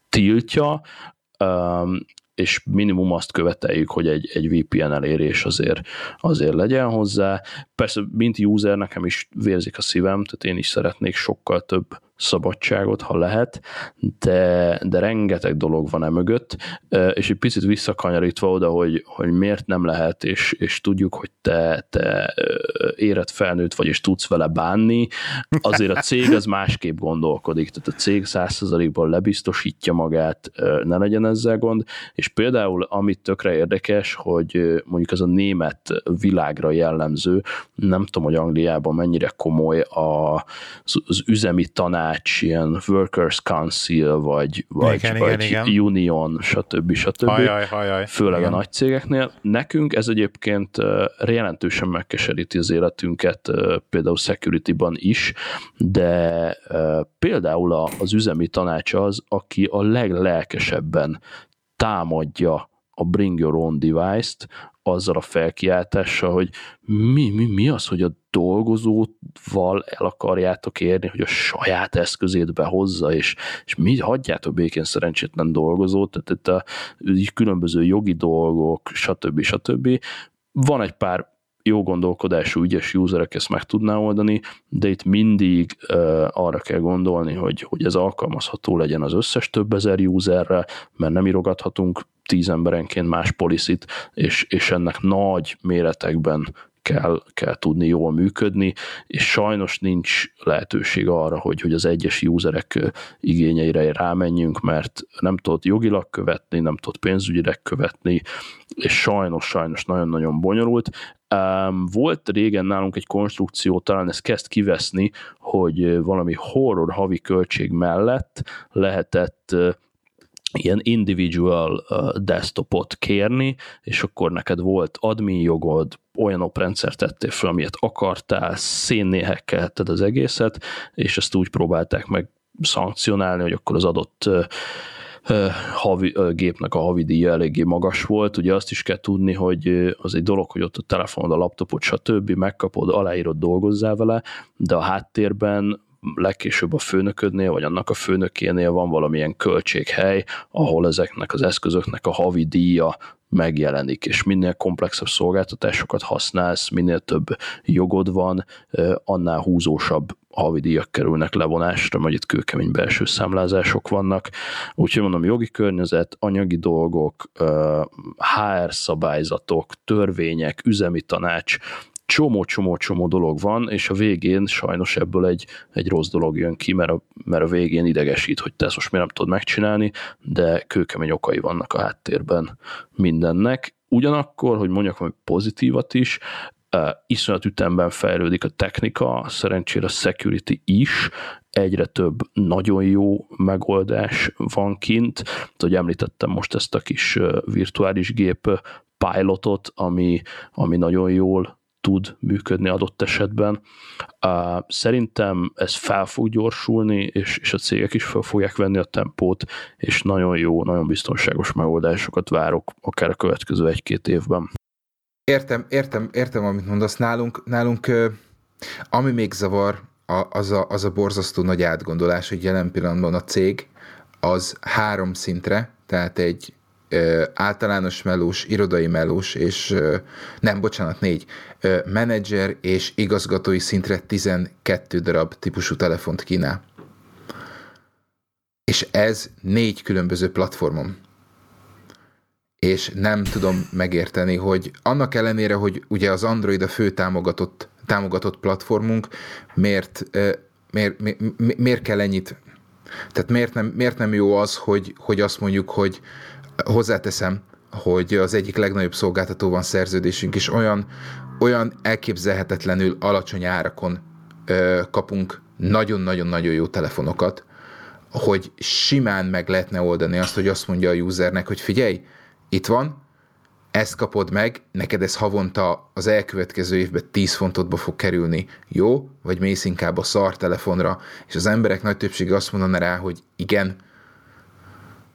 tiltja, és minimum azt követeljük, hogy egy, egy VPN elérés azért, azért legyen hozzá. Persze, mint user nekem is vérzik a szívem, tehát én is szeretnék sokkal több szabadságot, ha lehet, de, de rengeteg dolog van e mögött, és egy picit visszakanyarítva oda, hogy, hogy miért nem lehet, és, és tudjuk, hogy te, te éred felnőtt vagy, és tudsz vele bánni, azért a cég az másképp gondolkodik, tehát a cég százszerzalékban lebiztosítja magát, ne legyen ezzel gond, és például, amit tökre érdekes, hogy mondjuk az a német világra jellemző, nem tudom, hogy Angliában mennyire komoly a, az üzemi tanács, tanács, ilyen Workers Council, vagy, vagy, igen, vagy igen, igen. Union, stb. stb. Hajaj, hajaj. Főleg igen. a nagy cégeknél. Nekünk ez egyébként jelentősen megkeseríti az életünket, például security-ban is, de például az üzemi tanács az, aki a leglelkesebben támadja a Bring Your Own Device-t, azzal a felkiáltással, hogy mi, mi, mi az, hogy a dolgozóval el akarjátok érni, hogy a saját eszközét behozza, és, és mi hagyjátok békén szerencsétlen dolgozót, tehát itt a, különböző jogi dolgok, stb. stb. Van egy pár jó gondolkodású, ügyes userek ezt meg tudná oldani, de itt mindig uh, arra kell gondolni, hogy, hogy ez alkalmazható legyen az összes több ezer userre, mert nem irogathatunk tíz emberenként más policit, és, és ennek nagy méretekben kell, kell tudni jól működni, és sajnos nincs lehetőség arra, hogy, hogy az egyes userek igényeire rámenjünk, mert nem tudod jogilag követni, nem tudod pénzügyileg követni, és sajnos, sajnos nagyon-nagyon bonyolult. Volt régen nálunk egy konstrukció, talán ez kezd kiveszni, hogy valami horror havi költség mellett lehetett ilyen individual desktopot kérni, és akkor neked volt admin jogod, olyan oprendszert tettél fel, amilyet akartál, szénné hekkelted az egészet, és ezt úgy próbálták meg szankcionálni, hogy akkor az adott havi, gépnek a havidíja eléggé magas volt. Ugye azt is kell tudni, hogy az egy dolog, hogy ott a telefonod, a laptopot, stb. megkapod, aláírod, dolgozzál vele, de a háttérben legkésőbb a főnöködnél, vagy annak a főnökénél van valamilyen költséghely, ahol ezeknek az eszközöknek a havi díja megjelenik, és minél komplexebb szolgáltatásokat használsz, minél több jogod van, annál húzósabb havidíjak kerülnek levonásra, vagy itt kőkemény belső számlázások vannak. Úgyhogy mondom, jogi környezet, anyagi dolgok, HR szabályzatok, törvények, üzemi tanács, csomó-csomó-csomó dolog van, és a végén sajnos ebből egy, egy rossz dolog jön ki, mert a, mert a végén idegesít, hogy te ezt most miért nem tudod megcsinálni, de kőkemény okai vannak a háttérben mindennek. Ugyanakkor, hogy mondjak valami pozitívat is, uh, iszonyat ütemben fejlődik a technika, szerencsére a security is, egyre több nagyon jó megoldás van kint. Hogy említettem most ezt a kis virtuális gép pilotot, ami, ami nagyon jól tud működni adott esetben. Szerintem ez fel fog gyorsulni, és, és a cégek is fel fogják venni a tempót, és nagyon jó, nagyon biztonságos megoldásokat várok akár a következő egy-két évben. Értem, értem, értem, amit mondasz. Nálunk, nálunk ami még zavar, az a, az a borzasztó nagy átgondolás, hogy jelen pillanatban a cég az három szintre, tehát egy általános melós, irodai melós, és nem, bocsánat, négy, menedzser és igazgatói szintre 12 darab típusú telefont kínál. És ez négy különböző platformon. És nem tudom megérteni, hogy annak ellenére, hogy ugye az Android a fő támogatott, támogatott platformunk, miért, miért, miért, miért kell ennyit tehát miért nem, miért nem jó az, hogy, hogy azt mondjuk, hogy hozzáteszem, hogy az egyik legnagyobb szolgáltató van szerződésünk, és olyan, olyan elképzelhetetlenül alacsony árakon ö, kapunk nagyon-nagyon-nagyon jó telefonokat, hogy simán meg lehetne oldani azt, hogy azt mondja a usernek, hogy figyelj, itt van, ezt kapod meg, neked ez havonta az elkövetkező évben 10 fontotba fog kerülni, jó? Vagy mész inkább a szar telefonra, és az emberek nagy többsége azt mondaná rá, hogy igen,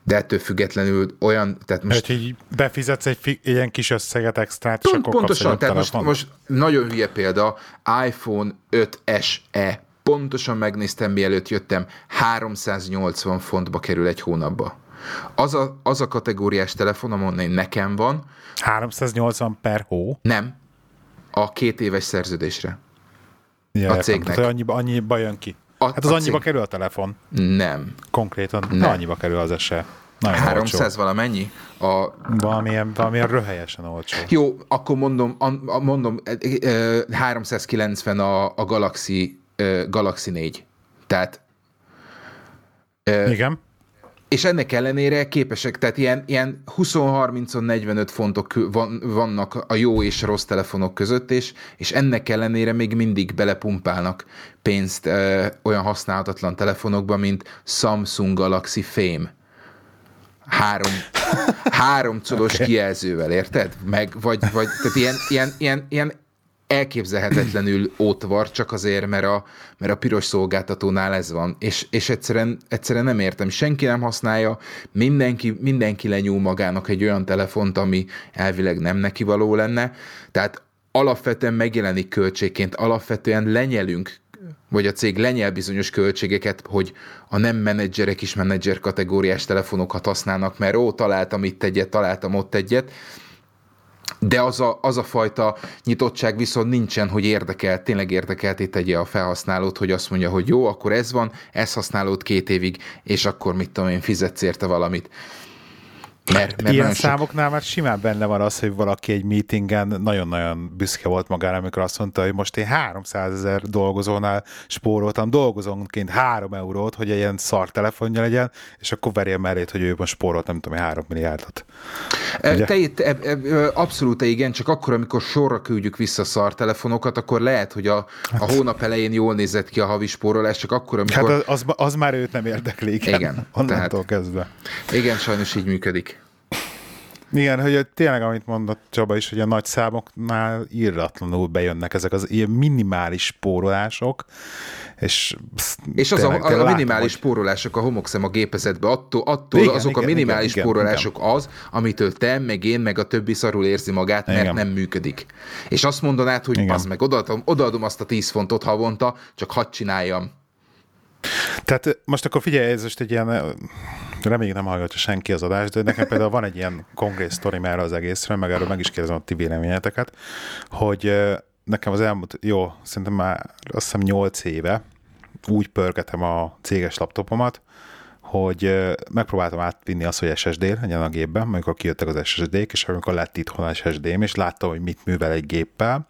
de ettől függetlenül olyan, tehát most... hogy így befizetsz egy ilyen kis összeget extrát, és akkor Pontosan, tehát most, most nagyon hülye példa, iPhone 5 SE, pontosan megnéztem, mielőtt jöttem, 380 fontba kerül egy hónapba. Az a, az a kategóriás telefon, amon nekem van. 380 per hó? Nem. A két éves szerződésre. Ja, a cégnek. Tehát annyiba, annyiba jön ki. A, hát az annyiba cég... kerül a telefon. Nem. Konkrétan. Nem. annyiba kerül az se. Nagyon 300 olcsó. valamennyi? A... Valamilyen, valamilyen röhelyesen olcsó. Jó, akkor mondom, a, mondom 390 a, a Galaxy, Galaxy 4. Tehát igen. És ennek ellenére képesek, tehát ilyen, ilyen 20-30-45 fontok van, vannak a jó és rossz telefonok között, és, és ennek ellenére még mindig belepumpálnak pénzt ö, olyan használhatatlan telefonokba, mint Samsung Galaxy Fame. Három, három colos okay. kijelzővel, érted? Meg, vagy, vagy tehát ilyen, ilyen, ilyen, ilyen elképzelhetetlenül ótvar, csak azért, mert a, mert a piros szolgáltatónál ez van. És, és egyszerűen, egyszerűen nem értem. Senki nem használja, mindenki, mindenki lenyúl magának egy olyan telefont, ami elvileg nem neki való lenne. Tehát alapvetően megjelenik költségként, alapvetően lenyelünk vagy a cég lenyel bizonyos költségeket, hogy a nem menedzserek is menedzser kategóriás telefonokat használnak, mert ó, találtam itt egyet, találtam ott egyet, de az a, az a fajta nyitottság viszont nincsen, hogy érdekel, tényleg érdekelté tegye a felhasználót, hogy azt mondja, hogy jó, akkor ez van, ezt használód két évig, és akkor mit tudom én, fizetsz érte valamit. Mert, mert Ilyen számoknál sok... már simán benne van az, hogy valaki egy meetingen nagyon-nagyon büszke volt magára, amikor azt mondta, hogy most én 300 ezer dolgozónál spóroltam, dolgozónként 3 eurót, hogy egy ilyen szar telefonja legyen, és akkor verje mellét, hogy ő most spórolt, nem tudom, 3 milliárdot. E, te itt, e, e, abszolút igen, csak akkor, amikor sorra küldjük vissza szar telefonokat, akkor lehet, hogy a, a hát- hónap elején jól nézett ki a havi spórolás, csak akkor, amikor... Hát az, az már őt nem érdekli, igen. igen onnantól tehát, kezdve. Igen, sajnos így működik. Igen, hogy tényleg, amit mondott Csaba is, hogy a nagy számoknál írratlanul bejönnek ezek az ilyen minimális spórolások, és És az a, a, a minimális hogy... spórolások a homokszem a gépezetbe, attól, attól igen, azok igen, a minimális igen, spórolások igen. az, amitől te, meg én, meg a többi szarul érzi magát, mert igen. nem működik. És azt mondanád, hogy az meg odaadom, odaadom azt a 10 fontot havonta, csak hadd csináljam. Tehát most akkor figyelj, ez most egy ilyen reméljük nem hallgatja senki az adást, de nekem például van egy ilyen konkrét sztori már az egészre, meg erről meg is kérdezem a ti véleményeteket, hogy nekem az elmúlt, jó, szerintem már azt hiszem 8 éve úgy pörgetem a céges laptopomat, hogy megpróbáltam átvinni azt, hogy SSD legyen a gépben, amikor kijöttek az SSD-k, és amikor lett itthon a SSD-m, és láttam, hogy mit művel egy géppel,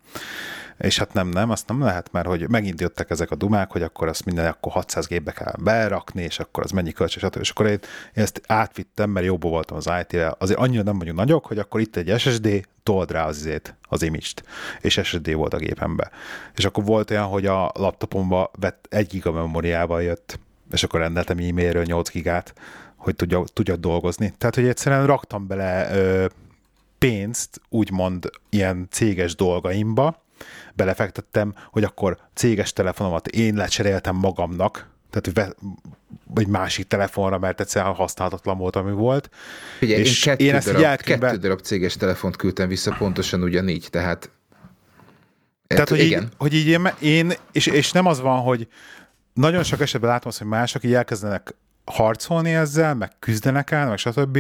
és hát nem, nem, azt nem lehet, mert hogy megint jöttek ezek a dumák, hogy akkor azt minden, akkor 600 gépbe kell berakni, és akkor az mennyi költség, stb. És akkor én, én ezt átvittem, mert jobban voltam az IT-vel. Azért annyira nem vagyunk nagyok, hogy akkor itt egy SSD, told rá az izét, az imist, és SSD volt a gépembe. És akkor volt olyan, hogy a laptopomba vett egy giga memóriával jött, és akkor rendeltem e-mailről 8 gigát, hogy tudja, tudja dolgozni. Tehát, hogy egyszerűen raktam bele ö, pénzt, úgymond ilyen céges dolgaimba, belefektettem, hogy akkor céges telefonomat én lecseréltem magamnak, tehát egy másik telefonra, mert egyszerűen használhatatlan volt, ami volt. Ugye, és én kettő, én ezt darab, kettő darab céges telefont küldtem vissza, pontosan ugyanígy, tehát tehát, hogy igen. Így, hogy így én, én és, és nem az van, hogy nagyon sok esetben látom azt, hogy mások így elkezdenek harcolni ezzel, meg küzdenek el, meg stb.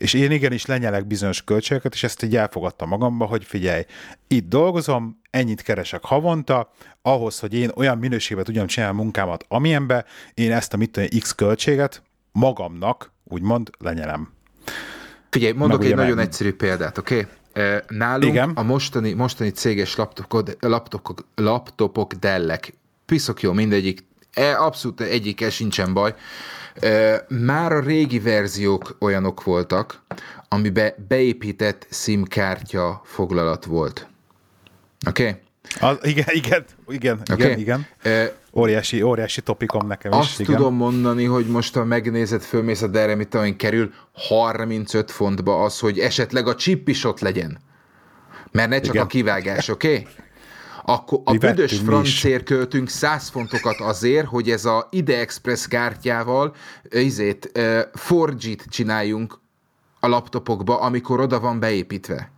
És én igenis lenyelek bizonyos költségeket, és ezt így elfogadtam magamba, hogy figyelj, itt dolgozom, ennyit keresek havonta, ahhoz, hogy én olyan minőségben tudjam csinálni a munkámat, amilyenbe, én ezt a mit tudom, X költséget magamnak, úgymond, lenyelem. Figyelj, mondok egy nagyon egyszerű példát, oké? Okay? Nálunk Igen. a mostani, mostani céges laptopok, laptopok, laptopok Dellek, piszok jó mindegyik, e, abszolút egyikkel sincsen baj, már a régi verziók olyanok voltak, amiben beépített SIM kártya foglalat volt. Oké? Okay? igen, igen, igen, okay. igen, igen. Uh, óriási, óriási topikom nekem azt is. Azt tudom mondani, hogy most a megnézett fölmész a erre, mit tudom, kerül 35 fontba az, hogy esetleg a chip is ott legyen. Mert ne csak igen. a kivágás, oké? Okay? Akkor a Mi büdös francért költünk 100 fontokat azért, hogy ez a Ide Express kártyával izét, uh, 4 csináljunk a laptopokba, amikor oda van beépítve.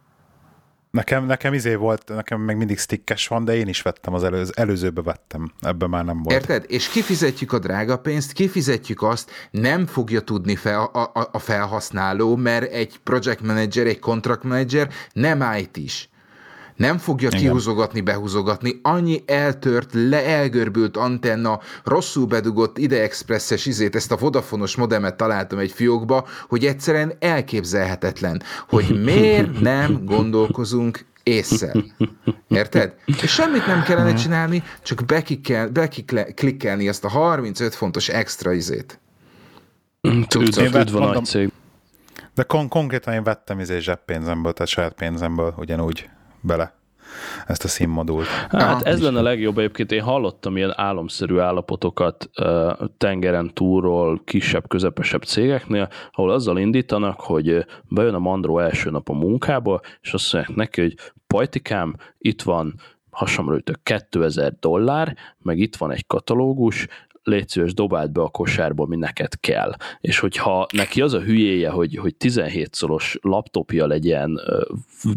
Nekem, nekem izé volt, nekem meg mindig stickes van, de én is vettem az előző, előzőbe vettem, ebben már nem volt. Érted? És kifizetjük a drága pénzt, kifizetjük azt, nem fogja tudni fel, a, a, a felhasználó, mert egy project manager, egy contract manager nem IT is. Nem fogja Igen. kihúzogatni, behúzogatni. Annyi eltört, le elgörbült antenna, rosszul bedugott ide expresses izét, ezt a vodafonos modemet találtam egy fiókba, hogy egyszerűen elképzelhetetlen, hogy miért nem gondolkozunk észszel. Érted? És semmit nem kellene csinálni, csak bekikkel, bekiklikkelni azt a 35 fontos extra izét. Üdv, a nagy cég. De kon- konkrétan én vettem izé zseppénzemből, tehát saját pénzemből ugyanúgy bele ezt a színmodult. Hát ez lenne a legjobb egyébként. Én hallottam ilyen álomszerű állapotokat uh, tengeren túlról, kisebb, közepesebb cégeknél, ahol azzal indítanak, hogy bejön a mandró első nap a munkába, és azt mondják neki, hogy pajtikám, itt van hasamra ütök 2000 dollár, meg itt van egy katalógus, légy szíves, dobáld be a kosárba, mi neked kell. És hogyha neki az a hülyéje, hogy, hogy 17 szoros laptopja legyen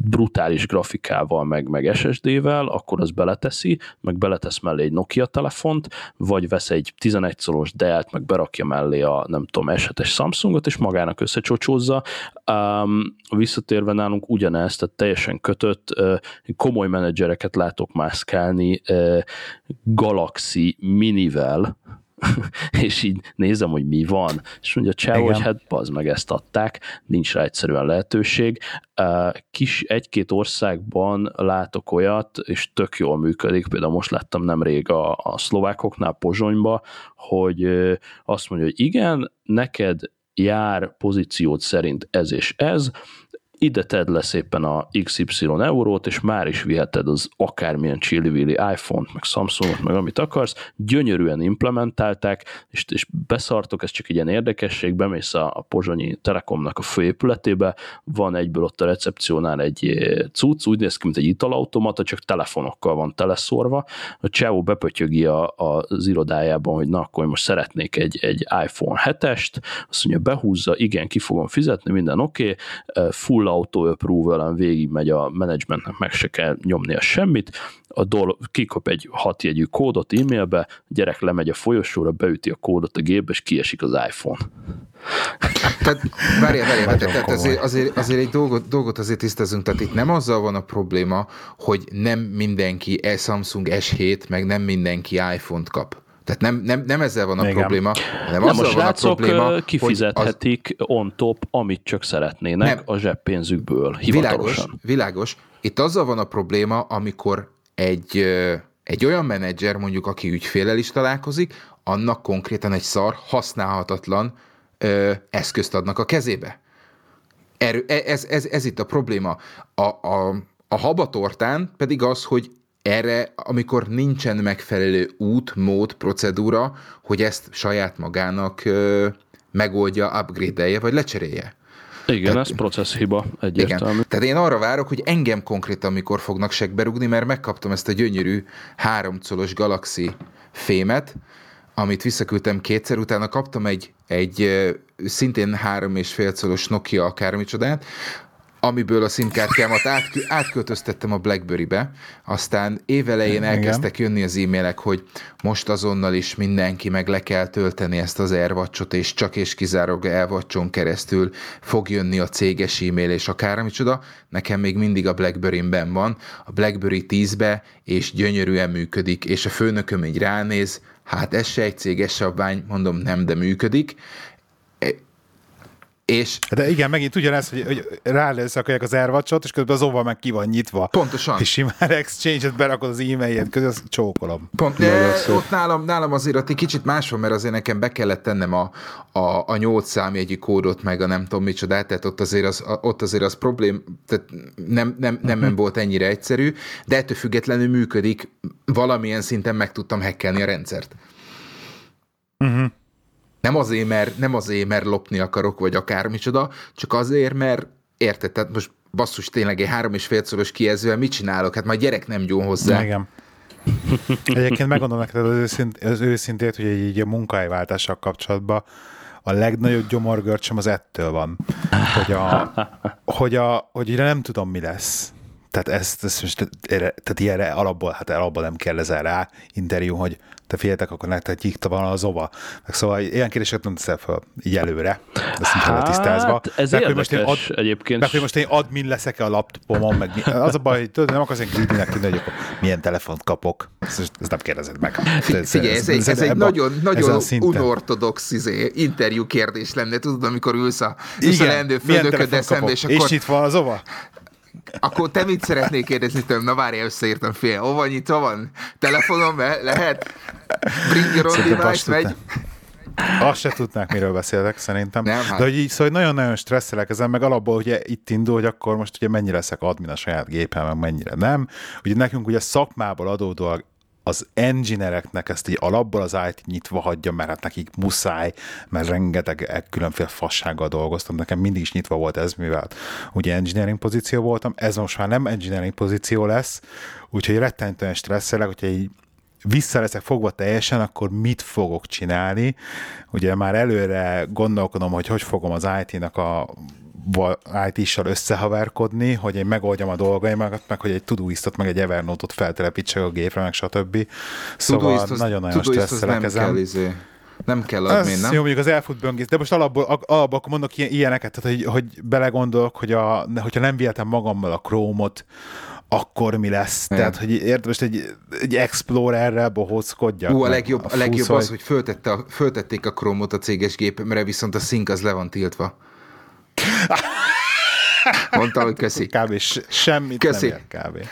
brutális grafikával, meg, meg SSD-vel, akkor az beleteszi, meg beletesz mellé egy Nokia telefont, vagy vesz egy 11 szoros Dell-t, meg berakja mellé a nem tudom, s Samsungot, és magának összecsocsózza. Um, visszatérve nálunk ugyanezt, tehát teljesen kötött, uh, komoly menedzsereket látok mászkálni uh, Galaxy minivel, és így nézem, hogy mi van, és mondja, cseh, hogy hát bazd meg ezt adták, nincs rá egyszerűen lehetőség. Kis egy-két országban látok olyat, és tök jól működik, például most láttam nemrég a, a szlovákoknál Pozsonyba, hogy azt mondja, hogy igen, neked jár pozíciót szerint ez és ez, ide tedd le szépen a XY eurót, és már is viheted az akármilyen csillivili iPhone-t, meg Samsungot, meg amit akarsz, gyönyörűen implementálták, és, és beszartok, ez csak egy ilyen érdekesség, bemész a, a Pozsonyi Telekomnak a főépületébe, van egyből ott a recepciónál egy eh, cucc, úgy néz ki, mint egy italautomata, csak telefonokkal van teleszorva, a csávó bepötyögi a, a, az irodájában, hogy na, akkor most szeretnék egy, egy iPhone 7-est, azt mondja, behúzza, igen, ki fogom fizetni, minden oké, okay, full full auto approval végig megy a menedzsmentnek, meg se kell nyomnia semmit, a dol kikap egy hatjegyű kódot e-mailbe, a gyerek lemegy a folyosóra, beüti a kódot a gépbe, és kiesik az iPhone. Tehát várjál, várjál, tehát azért, azért, azért egy dolgot, dolgot azért tisztázunk, tehát itt nem azzal van a probléma, hogy nem mindenki Samsung S7, meg nem mindenki iPhone-t kap. Tehát nem, nem, nem ezzel van a Igen. probléma, hanem nem, azzal van a probléma, kifizethetik az... on top, amit csak szeretnének nem. a zseppénzükből, hivatalosan. Világos, világos. Itt azzal van a probléma, amikor egy, egy olyan menedzser, mondjuk aki ügyfélel is találkozik, annak konkrétan egy szar, használhatatlan ö, eszközt adnak a kezébe. Erő, e, ez, ez, ez itt a probléma. A, a, a habatortán pedig az, hogy erre, amikor nincsen megfelelő út, mód, procedúra, hogy ezt saját magának ö, megoldja, upgrade-elje, vagy lecserélje. Igen, Tehát, ez processz hiba egyértelmű. Igen. Tehát én arra várok, hogy engem konkrétan mikor fognak segbe rugni, mert megkaptam ezt a gyönyörű háromcolos Galaxy fémet, amit visszaküldtem kétszer, utána kaptam egy, egy szintén három és fél colos Nokia akármicsodát, amiből a SIM-kártyámat át, átköltöztettem a BlackBerry-be, aztán évelején elkezdtek jönni az e-mailek, hogy most azonnal is mindenki meg le kell tölteni ezt az AirWatch-ot, és csak és kizárólag AirWatch-on keresztül fog jönni a céges e-mail, és akármicsoda. Nekem még mindig a BlackBerry-ben van, a BlackBerry 10-be, és gyönyörűen működik, és a főnököm így ránéz, hát ez se egy céges szabvány, mondom, nem, de működik, és... De igen, megint ugyanez, hogy, hogy rálőszakolják az airwatch és közben az óval meg ki van nyitva. Pontosan. És simán exchange-et berakod az e-mailjét, közben azt csókolom. Pont, de ott nálam, nálam azért ott egy kicsit más van, mert azért nekem be kellett tennem a, a, a 8 számjegyi kódot, meg a nem tudom micsodát, tehát ott azért az, ott azért az problém, tehát nem, nem, nem, nem volt ennyire egyszerű, de ettől függetlenül működik, valamilyen szinten meg tudtam hackelni a rendszert. Uh-huh. Nem azért, mert, nem azért, mert lopni akarok, vagy akármicsoda, csak azért, mert érted, tehát most basszus tényleg egy három és félszoros kijelzővel mit csinálok? Hát majd gyerek nem gyón hozzá. Igen. Egyébként megmondom neked az, őszint, az őszintét, hogy egy, a munkájváltással kapcsolatban a legnagyobb gyomorgörcsöm az ettől van, hogy, a, hogy, a, hogy nem tudom, mi lesz. Tehát ezt, ezt most, tehát ilyenre alapból, hát alapból nem kell ezen rá interjú, hogy te figyeltek, akkor nektek nyíkta van az ova. Meg szóval ilyen kérdéseket nem teszel fel így előre, ezt hát, tisztázva. Ez meg, érdekes most én ad, egyébként. Meg, hogy most én admin leszek a laptopomon, meg az a baj, hogy tudod, nem akarsz én greedy tűnni, hogy milyen telefont kapok. Ezt, ezt nem kérdezed meg. Ez, Figyelj, ez, ez, ez, ez egy nagyon, nagyon unortodox izé, interjú kérdés lenne, tudod, amikor ülsz a, ülsz a leendő főnököddel szembe, és akkor... És itt van az ova? Akkor te mit szeretnék kérdezni tőlem? Na várj, összeírtam fél. Hova nyitva van? Telefonom lehet? Bring your own device, megy. Azt se tudnák, miről beszélek szerintem. Nem, hát. De hogy így, szóval nagyon-nagyon stresszelek ezen, meg alapból ugye itt indul, hogy akkor most ugye mennyire leszek admin a saját gépen, meg mennyire nem. Ugye nekünk ugye szakmából adódóan az engineereknek ezt így alapból az IT nyitva hagyja, mert hát nekik muszáj, mert rengeteg e- különféle fassággal dolgoztam, nekem mindig is nyitva volt ez, mivel ugye engineering pozíció voltam, ez most már nem engineering pozíció lesz, úgyhogy rettenetően stresszelek, hogyha így vissza leszek fogva teljesen, akkor mit fogok csinálni? Ugye már előre gondolkodom, hogy hogy fogom az IT-nak a IT-sal összehaverkodni, hogy én megoldjam a dolgaimat, meg hogy egy Todoistot, meg egy Evernote-ot feltelepítsek a gépre, meg stb. Szóval nagyon-nagyon stresszelek ezen. Kell, izé. Nem kell adni, Ez nem? Jó, mondjuk az elfut böngész, de most alapból, alapból akkor mondok ilyeneket, tehát hogy, hogy belegondolok, hogy a, hogyha nem vihetem magammal a Chrome-ot, akkor mi lesz. Igen. Tehát, hogy érted, most egy, egy Explorerrel bohózkodjak. Ú, a legjobb, a, a legjobb az, hogy föltette a, föltették a Chrome-ot a céges gépemre, viszont a szink az le van tiltva. Mondta, hogy köszi. Kb. semmit köszi. nem ér, kb.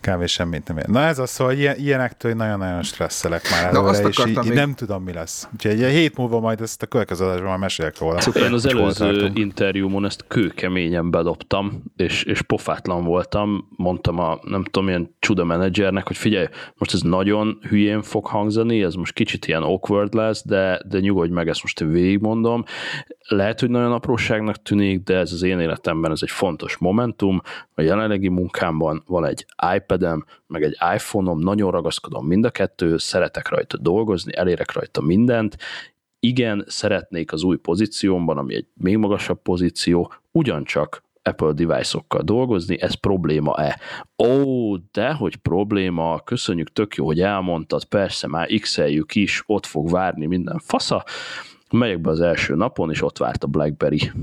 Kb. semmit nem ér. Na ez az, szóval ilyen, ilyenektől nagyon-nagyon stresszelek már előre, Na, és így, még... nem tudom, mi lesz. Úgyhogy egy hét múlva majd ezt a következő adásban már mesélek róla. Szuper. Én az előző interjúmon ezt kőkeményen bedobtam, és, és pofátlan voltam. Mondtam a, nem tudom, ilyen csuda menedzsernek, hogy figyelj, most ez nagyon hülyén fog hangzani, ez most kicsit ilyen awkward lesz, de, de nyugodj meg, ezt most én végigmondom lehet, hogy nagyon apróságnak tűnik, de ez az én életemben ez egy fontos momentum. A jelenlegi munkámban van egy iPad-em, meg egy iPhone-om, nagyon ragaszkodom mind a kettő, szeretek rajta dolgozni, elérek rajta mindent, igen, szeretnék az új pozíciómban, ami egy még magasabb pozíció, ugyancsak Apple device-okkal dolgozni, ez probléma-e? Ó, de hogy probléma, köszönjük, tök jó, hogy elmondtad, persze már x is, ott fog várni minden fasza, Megyek be az első napon, és ott várt a BlackBerry.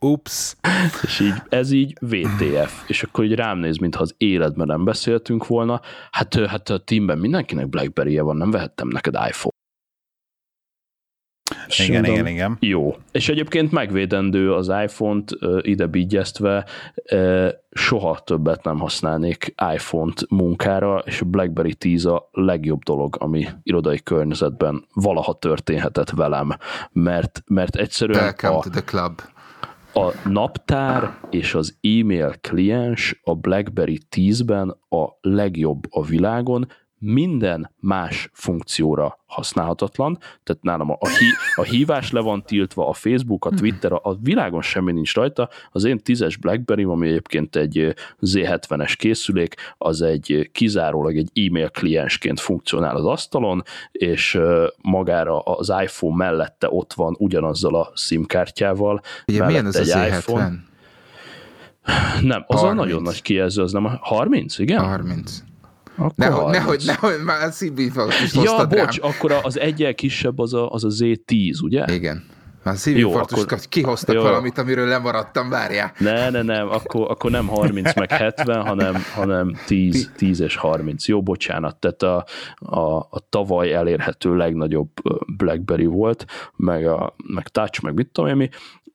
Ups. És így, ez így VTF. És akkor így rám néz, mintha az életben nem beszéltünk volna. Hát, hát a teamben mindenkinek Blackberry-je van, nem vehettem neked iPhone. Igen, igen, igen. Jó. És egyébként megvédendő az iPhone-t ide bígyeztve, soha többet nem használnék iPhone-t munkára, és a BlackBerry 10 a legjobb dolog, ami irodai környezetben valaha történhetett velem, mert, mert egyszerűen Welcome a, to the club. A naptár és az e-mail kliens a BlackBerry 10-ben a legjobb a világon, minden más funkcióra használhatatlan, tehát nálam a, a, hí, a hívás le van tiltva, a Facebook, a Twitter, a, a világon semmi nincs rajta, az én tízes Blackberry, ami egyébként egy Z70-es készülék, az egy kizárólag egy e-mail kliensként funkcionál az asztalon, és magára az iPhone mellette ott van ugyanazzal a SIM kártyával. Ugye milyen az egy az iPhone? Nem, az 30. a nagyon nagy kijelző, az nem a 30, igen? 30. Akkor nehogy, nehogy, nehogy, már a CB is Ja, bocs, rám. akkor az egyel kisebb az a, az a Z10, ugye? Igen. Már szívinfarktust akkor... kihoztak jó. valamit, amiről lemaradtam, várjál. Ne, ne, nem, akkor, akkor nem 30 meg 70, hanem, hanem 10, 10 és 30. Jó, bocsánat, tehát a, a, a tavaly elérhető legnagyobb BlackBerry volt, meg, a, meg Touch, meg mit tudom én mi,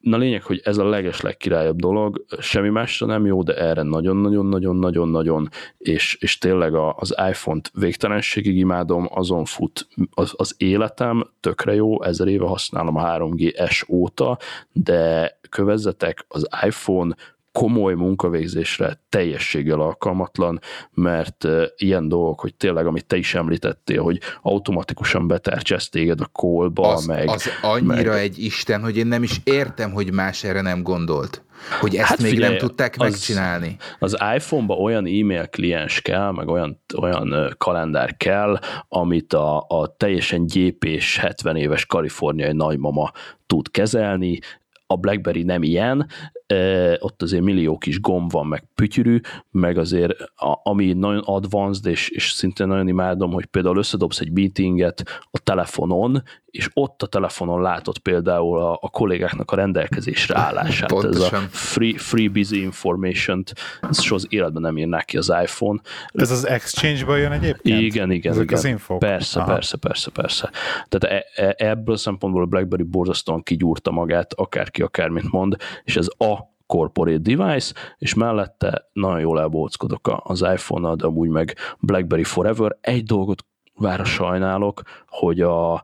Na lényeg, hogy ez a leges legkirályabb dolog, semmi másra nem jó, de erre nagyon-nagyon-nagyon-nagyon-nagyon, és, és tényleg az iPhone-t végtelenségig imádom, azon fut az, az életem, tökre jó, ezer éve használom a 3GS óta, de kövezzetek, az iPhone komoly munkavégzésre teljességgel alkalmatlan, mert ilyen dolgok, hogy tényleg, amit te is említettél, hogy automatikusan betárcsász téged a kólba, az, meg... Az annyira meg... egy isten, hogy én nem is értem, hogy más erre nem gondolt. Hogy ezt hát még figyelj, nem tudták az, megcsinálni. Az iPhone-ba olyan e-mail kliens kell, meg olyan, olyan kalendár kell, amit a, a teljesen gyépés 70 éves kaliforniai nagymama tud kezelni, a BlackBerry nem ilyen, ott azért millió kis gomb van, meg pütyürű, meg azért a, ami nagyon advanced, és, és szintén nagyon imádom, hogy például összedobsz egy meetinget a telefonon, és ott a telefonon látod például a, a kollégáknak a rendelkezésre állását. Pontosan. Ez a free, free busy information-t, ezt soha az életben nem írnák ki az iPhone. Ez az Exchange-ből jön egyébként? Igen, igen. Ezek igen. az infok? Persze, Aha. persze, persze, persze. Tehát e, e, ebből a szempontból a BlackBerry borzasztóan kigyúrta magát, akárki akármit mond, és ez a corporate device, és mellette nagyon jól elbóckodok az iPhone-nal, de amúgy meg BlackBerry Forever. Egy dolgot vára sajnálok, hogy a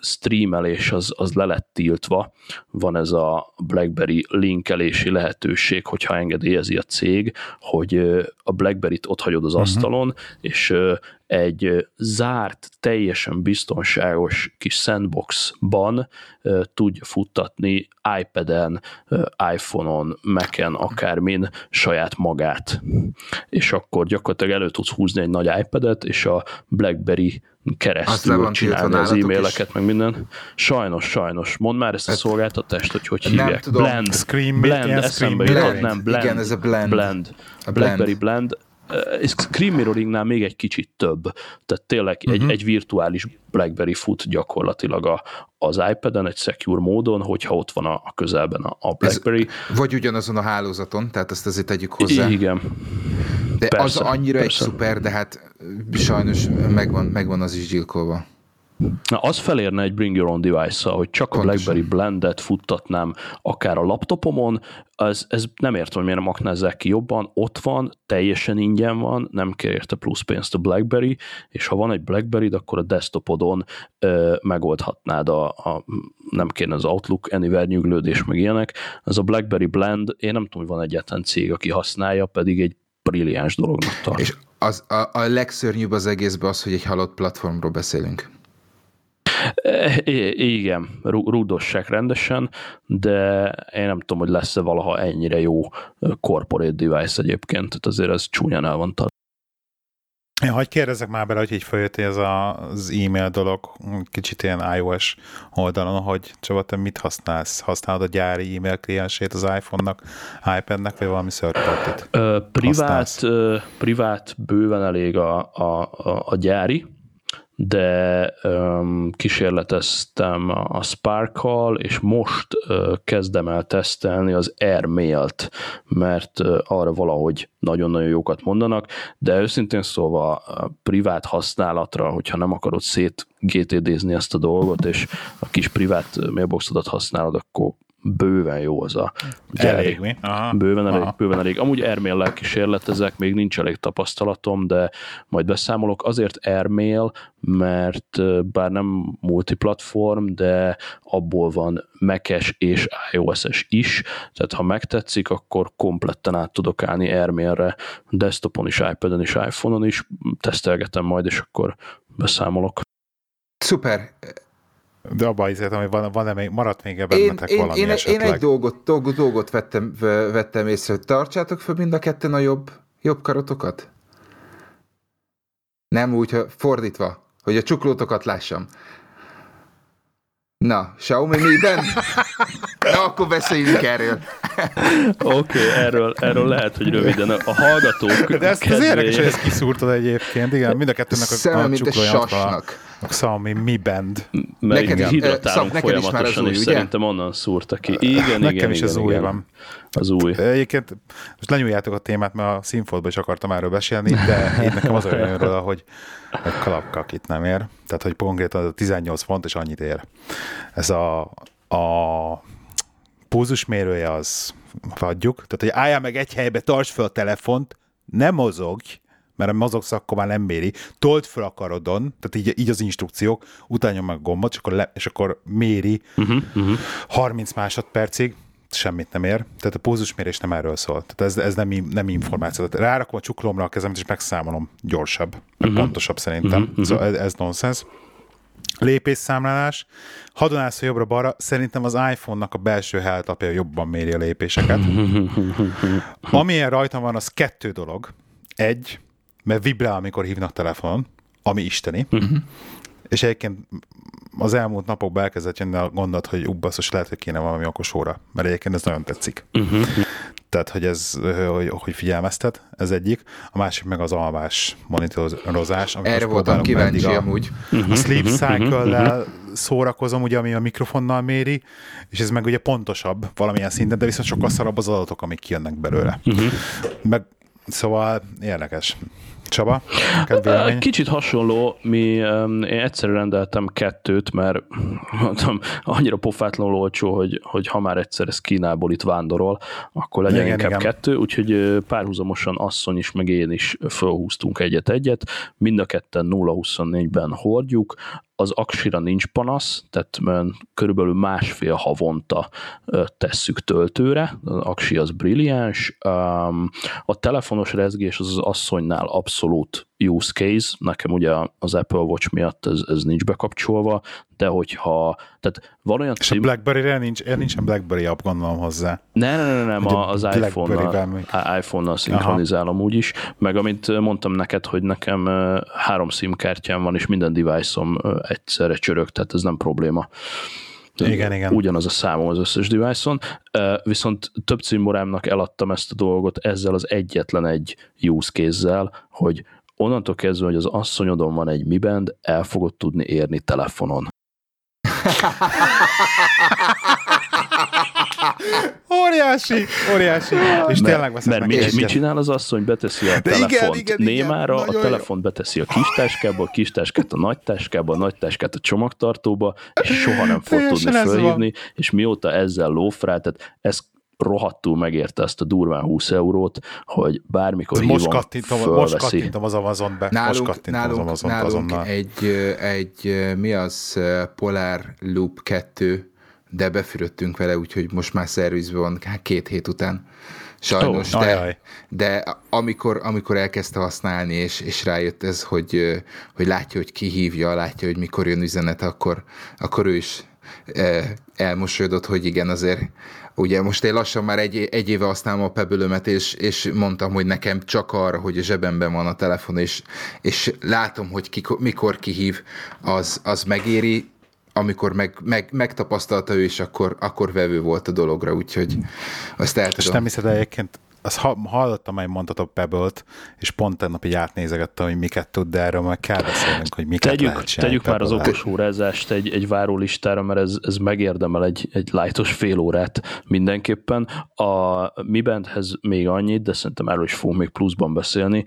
streamelés az, az le lett tiltva, van ez a BlackBerry linkelési lehetőség, hogyha engedélyezi a cég, hogy a BlackBerry-t ott hagyod az uh-huh. asztalon, és egy zárt, teljesen biztonságos kis sandboxban tudja futtatni iPad-en, iPhone-on, Mac-en, akármin saját magát. És akkor gyakorlatilag elő tudsz húzni egy nagy iPad-et, és a BlackBerry keresztül csinálni az e-maileket, is. meg minden. Sajnos, sajnos. Mondd már ezt a hát, szolgáltatást, hogy hogy hívják. Tudom. Blend. Screen, blend, eszembe jutott, nem, Blend. Igen, ez a Blend. Blend. A BlackBerry Blend és Screen Mirroringnál még egy kicsit több. Tehát tényleg uh-huh. egy, mhm. egy virtuális BlackBerry fut gyakorlatilag a, az iPad-en egy secure módon, hogyha ott van a, a közelben a, a BlackBerry. Ez vagy ugyanazon a hálózaton, tehát ezt azért tegyük hozzá. Igen. De persze, az annyira persze. egy szuper, de hát sajnos megvan, megvan az is gyilkolva. Na, az felérne egy Bring Your Own device hogy csak Pontosan. a BlackBerry Blendet futtatnám akár a laptopomon, ez, ez nem értem, hogy miért nem aknázzák ki jobban, ott van, teljesen ingyen van, nem kér érte plusz pénzt a BlackBerry, és ha van egy BlackBerry, akkor a desktopodon ö, megoldhatnád a, a, nem kéne az Outlook Anywhere nyuglődés, meg ilyenek. Ez a BlackBerry Blend, én nem tudom, hogy van egyetlen cég, aki használja, pedig egy brilliáns dolognak tart. És az, a, a legszörnyűbb az egészben az, hogy egy halott platformról beszélünk. Igen, rúdossák rendesen, de én nem tudom, hogy lesz-e valaha ennyire jó corporate device egyébként, tehát azért ez csúnyán el van Ja, hogy kérdezek már bele, hogy így följött ez a, az e-mail dolog, kicsit ilyen iOS oldalon, hogy Csaba, te mit használsz? Használod a gyári e-mail kliensét az iPhone-nak, iPad-nek, vagy valami third party privát, privát bőven elég a, a, a, a gyári, de um, kísérleteztem a Spark-kal, és most uh, kezdem el tesztelni az Airmail-t, mert uh, arra valahogy nagyon-nagyon jókat mondanak, de őszintén szóval a privát használatra, hogyha nem akarod szét GTD-zni ezt a dolgot, és a kis privát mailboxodat használod, akkor bőven jó az a gyári. Elég mi? Aha. Bőven elég, Aha. bőven elég. Amúgy Airmail-lel kísérletezek, még nincs elég tapasztalatom, de majd beszámolok. Azért Airmail, mert bár nem multiplatform, de abból van Mac-es és iOS-es is, tehát ha megtetszik, akkor kompletten át tudok állni Airmailre, desktopon is, iPad-en is, iPhone-on is, tesztelgetem majd, és akkor beszámolok. Szuper, de abban is hogy van, van még, maradt még ebben én, én, valami én, esetleg. én egy dolgot, dolgot, dolgot vettem, vettem észre, hogy tartsátok föl mind a ketten a jobb, jobb karotokat? Nem úgy, hogy fordítva, hogy a csuklótokat lássam. Na, Xiaomi miben? Na, akkor beszéljünk erről. Oké, okay, erről, erről lehet, hogy röviden a hallgatók De ezt az érdekes, hogy ezt kiszúrtad egyébként. Igen, mind a kettőnek a, Szemem, a mint a sasnak. A Xiaomi Mi Band. Mert Neked, hidratálunk folyamatosan, és új, szerintem onnan szúrta ki. Igen, Nekem igen, is igen, az új van. Az új. Egyébként most lenyúljátok a témát, mert a színfoltban is akartam erről beszélni, de én nekem az olyan róla, hogy egy kalapkak itt nem ér. Tehát, hogy konkrétan a 18 font és annyit ér. Ez a, a púzusmérője az vagyjuk. Tehát, hogy álljál meg egy helybe, tarts fel a telefont, ne mozogj, mert mozogsz, akkor már nem méri. Told fel a karodon, tehát így, így az instrukciók, utána meg a gombot, és akkor, le, és akkor méri uh-huh, uh-huh. 30 másodpercig, semmit nem ér. Tehát a pózusmérés nem erről szól. Tehát ez, ez nem, nem információ. Tehát rárakom a csuklomra a kezemet, és megszámolom gyorsabb, uh-huh. pontosabb szerintem. Uh-huh. Szóval ez, ez nonsens. Lépésszámlálás. Hadonálsz a jobbra-balra, szerintem az iPhone-nak a belső helyetapja jobban méri a lépéseket. Amilyen rajtam van, az kettő dolog. Egy, mert vibrál, amikor hívnak telefonon, ami isteni. Uh-huh. És egyébként az elmúlt napokban elkezdett jönni a gondolat, hogy ubbasszos lehet, hogy kéne valami okos óra, mert egyébként ez nagyon tetszik. Uh-huh. Tehát, hogy ez, hogy, hogy figyelmeztet, ez egyik. A másik meg az alvás monitorozás. Erre voltam kíváncsi a, amúgy. A sleep cycle-lel szórakozom, ugye, ami a mikrofonnal méri, és ez meg ugye pontosabb valamilyen szinten, de viszont sokkal szarabb az adatok, amik kijönnek belőle. Uh-huh. Meg Szóval érdekes. Csaba, Kicsit hasonló, mi, én egyszerűen rendeltem kettőt, mert mondtam, annyira pofátlanul olcsó, hogy, hogy ha már egyszer ez Kínából itt vándorol, akkor legyen igen, inkább igen. kettő, úgyhogy párhuzamosan asszony is, meg én is fölhúztunk egyet-egyet, mind a ketten 0-24-ben hordjuk, az Aksira nincs panasz, tehát körülbelül másfél havonta tesszük töltőre, az Aksi az brilliáns, a telefonos rezgés az az asszonynál abszolút use case, nekem ugye az Apple Watch miatt ez, ez nincs bekapcsolva, de hogyha, tehát van olyan És cím... a Blackberry-re nincs, nincsen Blackberry app gondolom hozzá. Ne, ne, ne, nem, az iPhone-nal, iPhone-nal szinkronizálom úgyis, meg amint mondtam neked, hogy nekem három SIM kártyám van, és minden device-om egyszerre csörög, tehát ez nem probléma. Igen, igen. Ugyanaz a számom az összes device-on, viszont több cimborámnak eladtam ezt a dolgot ezzel az egyetlen egy use case hogy onnantól kezdve, hogy az asszonyodon van egy Mi Band, el fogod tudni érni telefonon. Óriási, óriási. És mert, tényleg veszek mert mit, mit csinál az asszony? Beteszi a telefont igen, igen, némára, igen, a telefont beteszi a kis táskába, a kis táskát a nagy táskába, a nagy táskát a csomagtartóba, és soha nem fog tudni fölhívni, és mióta ezzel lófrál, tehát ez rohadtul megérte ezt a durván 20 eurót, hogy bármikor hívom, most kattintom, most kattintom az Amazon be. Nálunk, most nálunk, az Amazon nálunk azonnal. egy, egy, mi az Polar Loop 2, de befürödtünk vele, úgyhogy most már szervizben van két hét után. Sajnos, oh, de, ajaj. de amikor, amikor elkezdte használni, és, és rájött ez, hogy, hogy látja, hogy ki hívja, látja, hogy mikor jön üzenet, akkor, akkor ő is elmosolyodott, hogy igen, azért Ugye most én lassan már egy, egy éve használom a pebülömet, és, és mondtam, hogy nekem csak arra, hogy a zsebemben van a telefon, és, és látom, hogy ki, mikor kihív, az, az megéri, amikor meg, meg, megtapasztalta ő, és akkor, akkor vevő volt a dologra, úgyhogy azt el tudom. És nem hiszed egyébként, azt hallottam, hogy mondtad a pebble és pont tegnap így átnézegettem, hogy miket tud, de erről majd kell beszélnünk, hogy miket tegyük, lehet Tegyük már az okos órázást egy, egy várólistára, mert ez, ez megérdemel egy, egy lightos fél órát mindenképpen. A Mi Bandhez még annyit, de szerintem erről is fogunk még pluszban beszélni.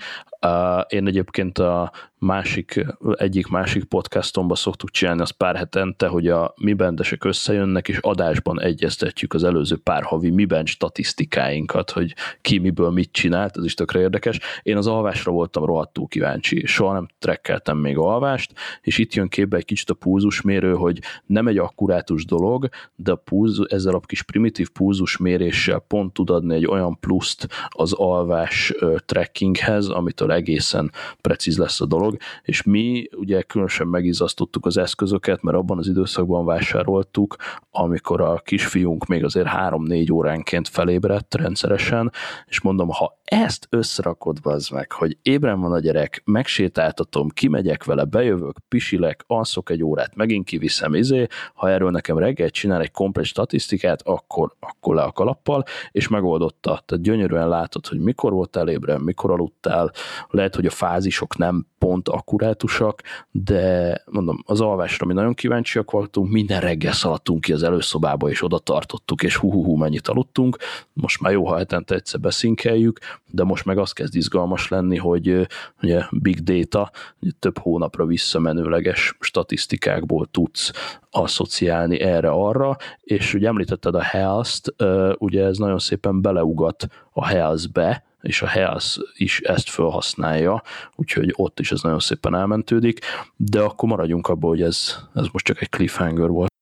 Én egyébként a másik, egyik másik podcastomba szoktuk csinálni az pár hetente, hogy a mi bendesek összejönnek, és adásban egyeztetjük az előző pár havi mi band statisztikáinkat, hogy ki miből mit csinált, ez is tökre érdekes. Én az alvásra voltam rohadtul kíváncsi, soha nem trekkeltem még alvást, és itt jön képbe egy kicsit a pulzusmérő, hogy nem egy akkurátus dolog, de a pulz, ezzel a kis primitív pulzusméréssel pont tud adni egy olyan pluszt az alvás trackinghez, amitől egészen precíz lesz a dolog, és mi ugye különösen megizasztottuk az eszközöket, mert abban az időszakban vásároltuk, amikor a kisfiunk még azért 3-4 óránként felébredt rendszeresen, és mondom, ha ezt összerakod az meg, hogy ébren van a gyerek, megsétáltatom, kimegyek vele, bejövök, pisilek, alszok egy órát, megint kiviszem, izé, ha erről nekem reggel csinál egy komplet statisztikát, akkor, akkor le a kalappal, és megoldotta. Tehát gyönyörűen látod, hogy mikor voltál ébren, mikor aludtál, lehet, hogy a fázisok nem pont akkurátusak, de mondom, az alvásra mi nagyon kíváncsiak voltunk, minden reggel szaladtunk ki az előszobába, és oda tartottuk, és hú, hú, hú mennyit aludtunk, most már jó, ha hetente egyszer beszinkeljük, de most meg az kezd izgalmas lenni, hogy ugye big data, több hónapra visszamenőleges statisztikákból tudsz asszociálni erre-arra, és ugye említetted a health-t, ugye ez nagyon szépen beleugat a health-be, és a Health is ezt felhasználja, úgyhogy ott is ez nagyon szépen elmentődik, de akkor maradjunk abban, hogy ez, ez most csak egy cliffhanger volt.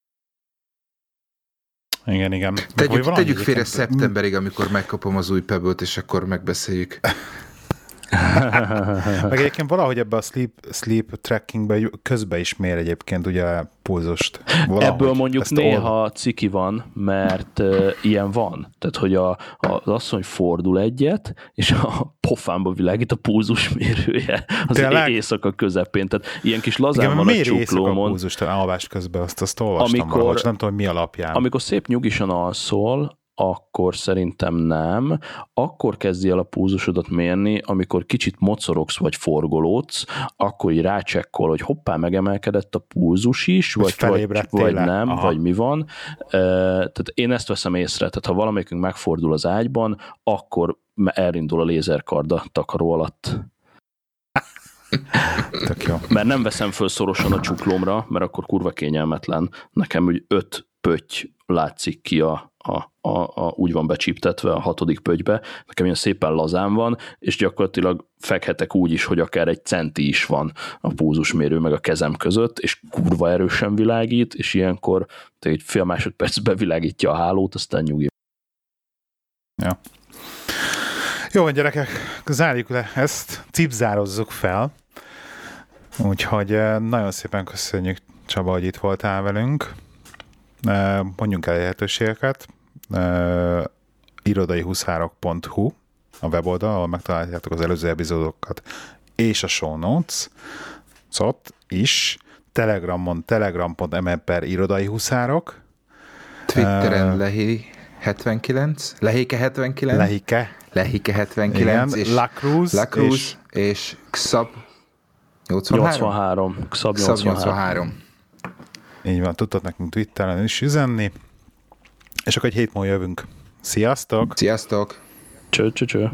Igen, igen. Tegyük, tegyük félre szeptemberig, amikor megkapom az új pebble és akkor megbeszéljük. Meg egyébként valahogy ebbe a sleep, sleep trackingbe közbe is mér egyébként ugye pulzust. Valahogy. Ebből mondjuk néha old... ciki van, mert uh, ilyen van. Tehát, hogy a, a, az asszony fordul egyet, és a pofámba világít a pulzusmérője az Tényleg? éjszaka közepén. Tehát ilyen kis lazán Igen, van a csuklómon. a pulzust alvás közben? Azt, azt olvastam amikor, valahogy, nem tudom, mi alapján. Amikor szép nyugisan alszol, akkor szerintem nem. Akkor kezdi el a púzusodat mérni, amikor kicsit mocorogsz vagy forgolódsz, akkor így rácsekkol, hogy hoppá, megemelkedett a púzus is, vagy, vagy, vagy nem, Aha. vagy mi van. Tehát én ezt veszem észre, tehát ha valamelyikünk megfordul az ágyban, akkor elindul a lézerkard a takaró alatt. Tök jó. Mert nem veszem föl szorosan a csuklómra, mert akkor kurva kényelmetlen. Nekem úgy öt pötty látszik ki a, a, a, a, úgy van becsíptetve a hatodik pögybe, nekem ilyen szépen lazán van, és gyakorlatilag fekhetek úgy is, hogy akár egy centi is van a púzusmérő meg a kezem között, és kurva erősen világít, és ilyenkor egy fél másodperc bevilágítja a hálót, aztán nyugi. Ja. Jó, gyerekek, zárjuk le ezt, cipzározzuk fel. Úgyhogy eh, nagyon szépen köszönjük Csaba, hogy itt voltál velünk. Mondjunk el lehetőségeket. Eh, irodai23.hu a weboldal, ahol megtaláljátok az előző epizódokat és a show notes ott is. Telegramon telegram.me per irodai huszárok. Twitteren uh, Lehi 79, Lehike 79. Lehike. Lehike 79. Igen, és La Cruz. La Cruz és, és Xab 83. 83. Xab 83. 83. Így van, tudtad nekünk Twitteren is üzenni. És akkor egy hét múlva jövünk. Sziasztok! Sziasztok! Cső, cső, cső.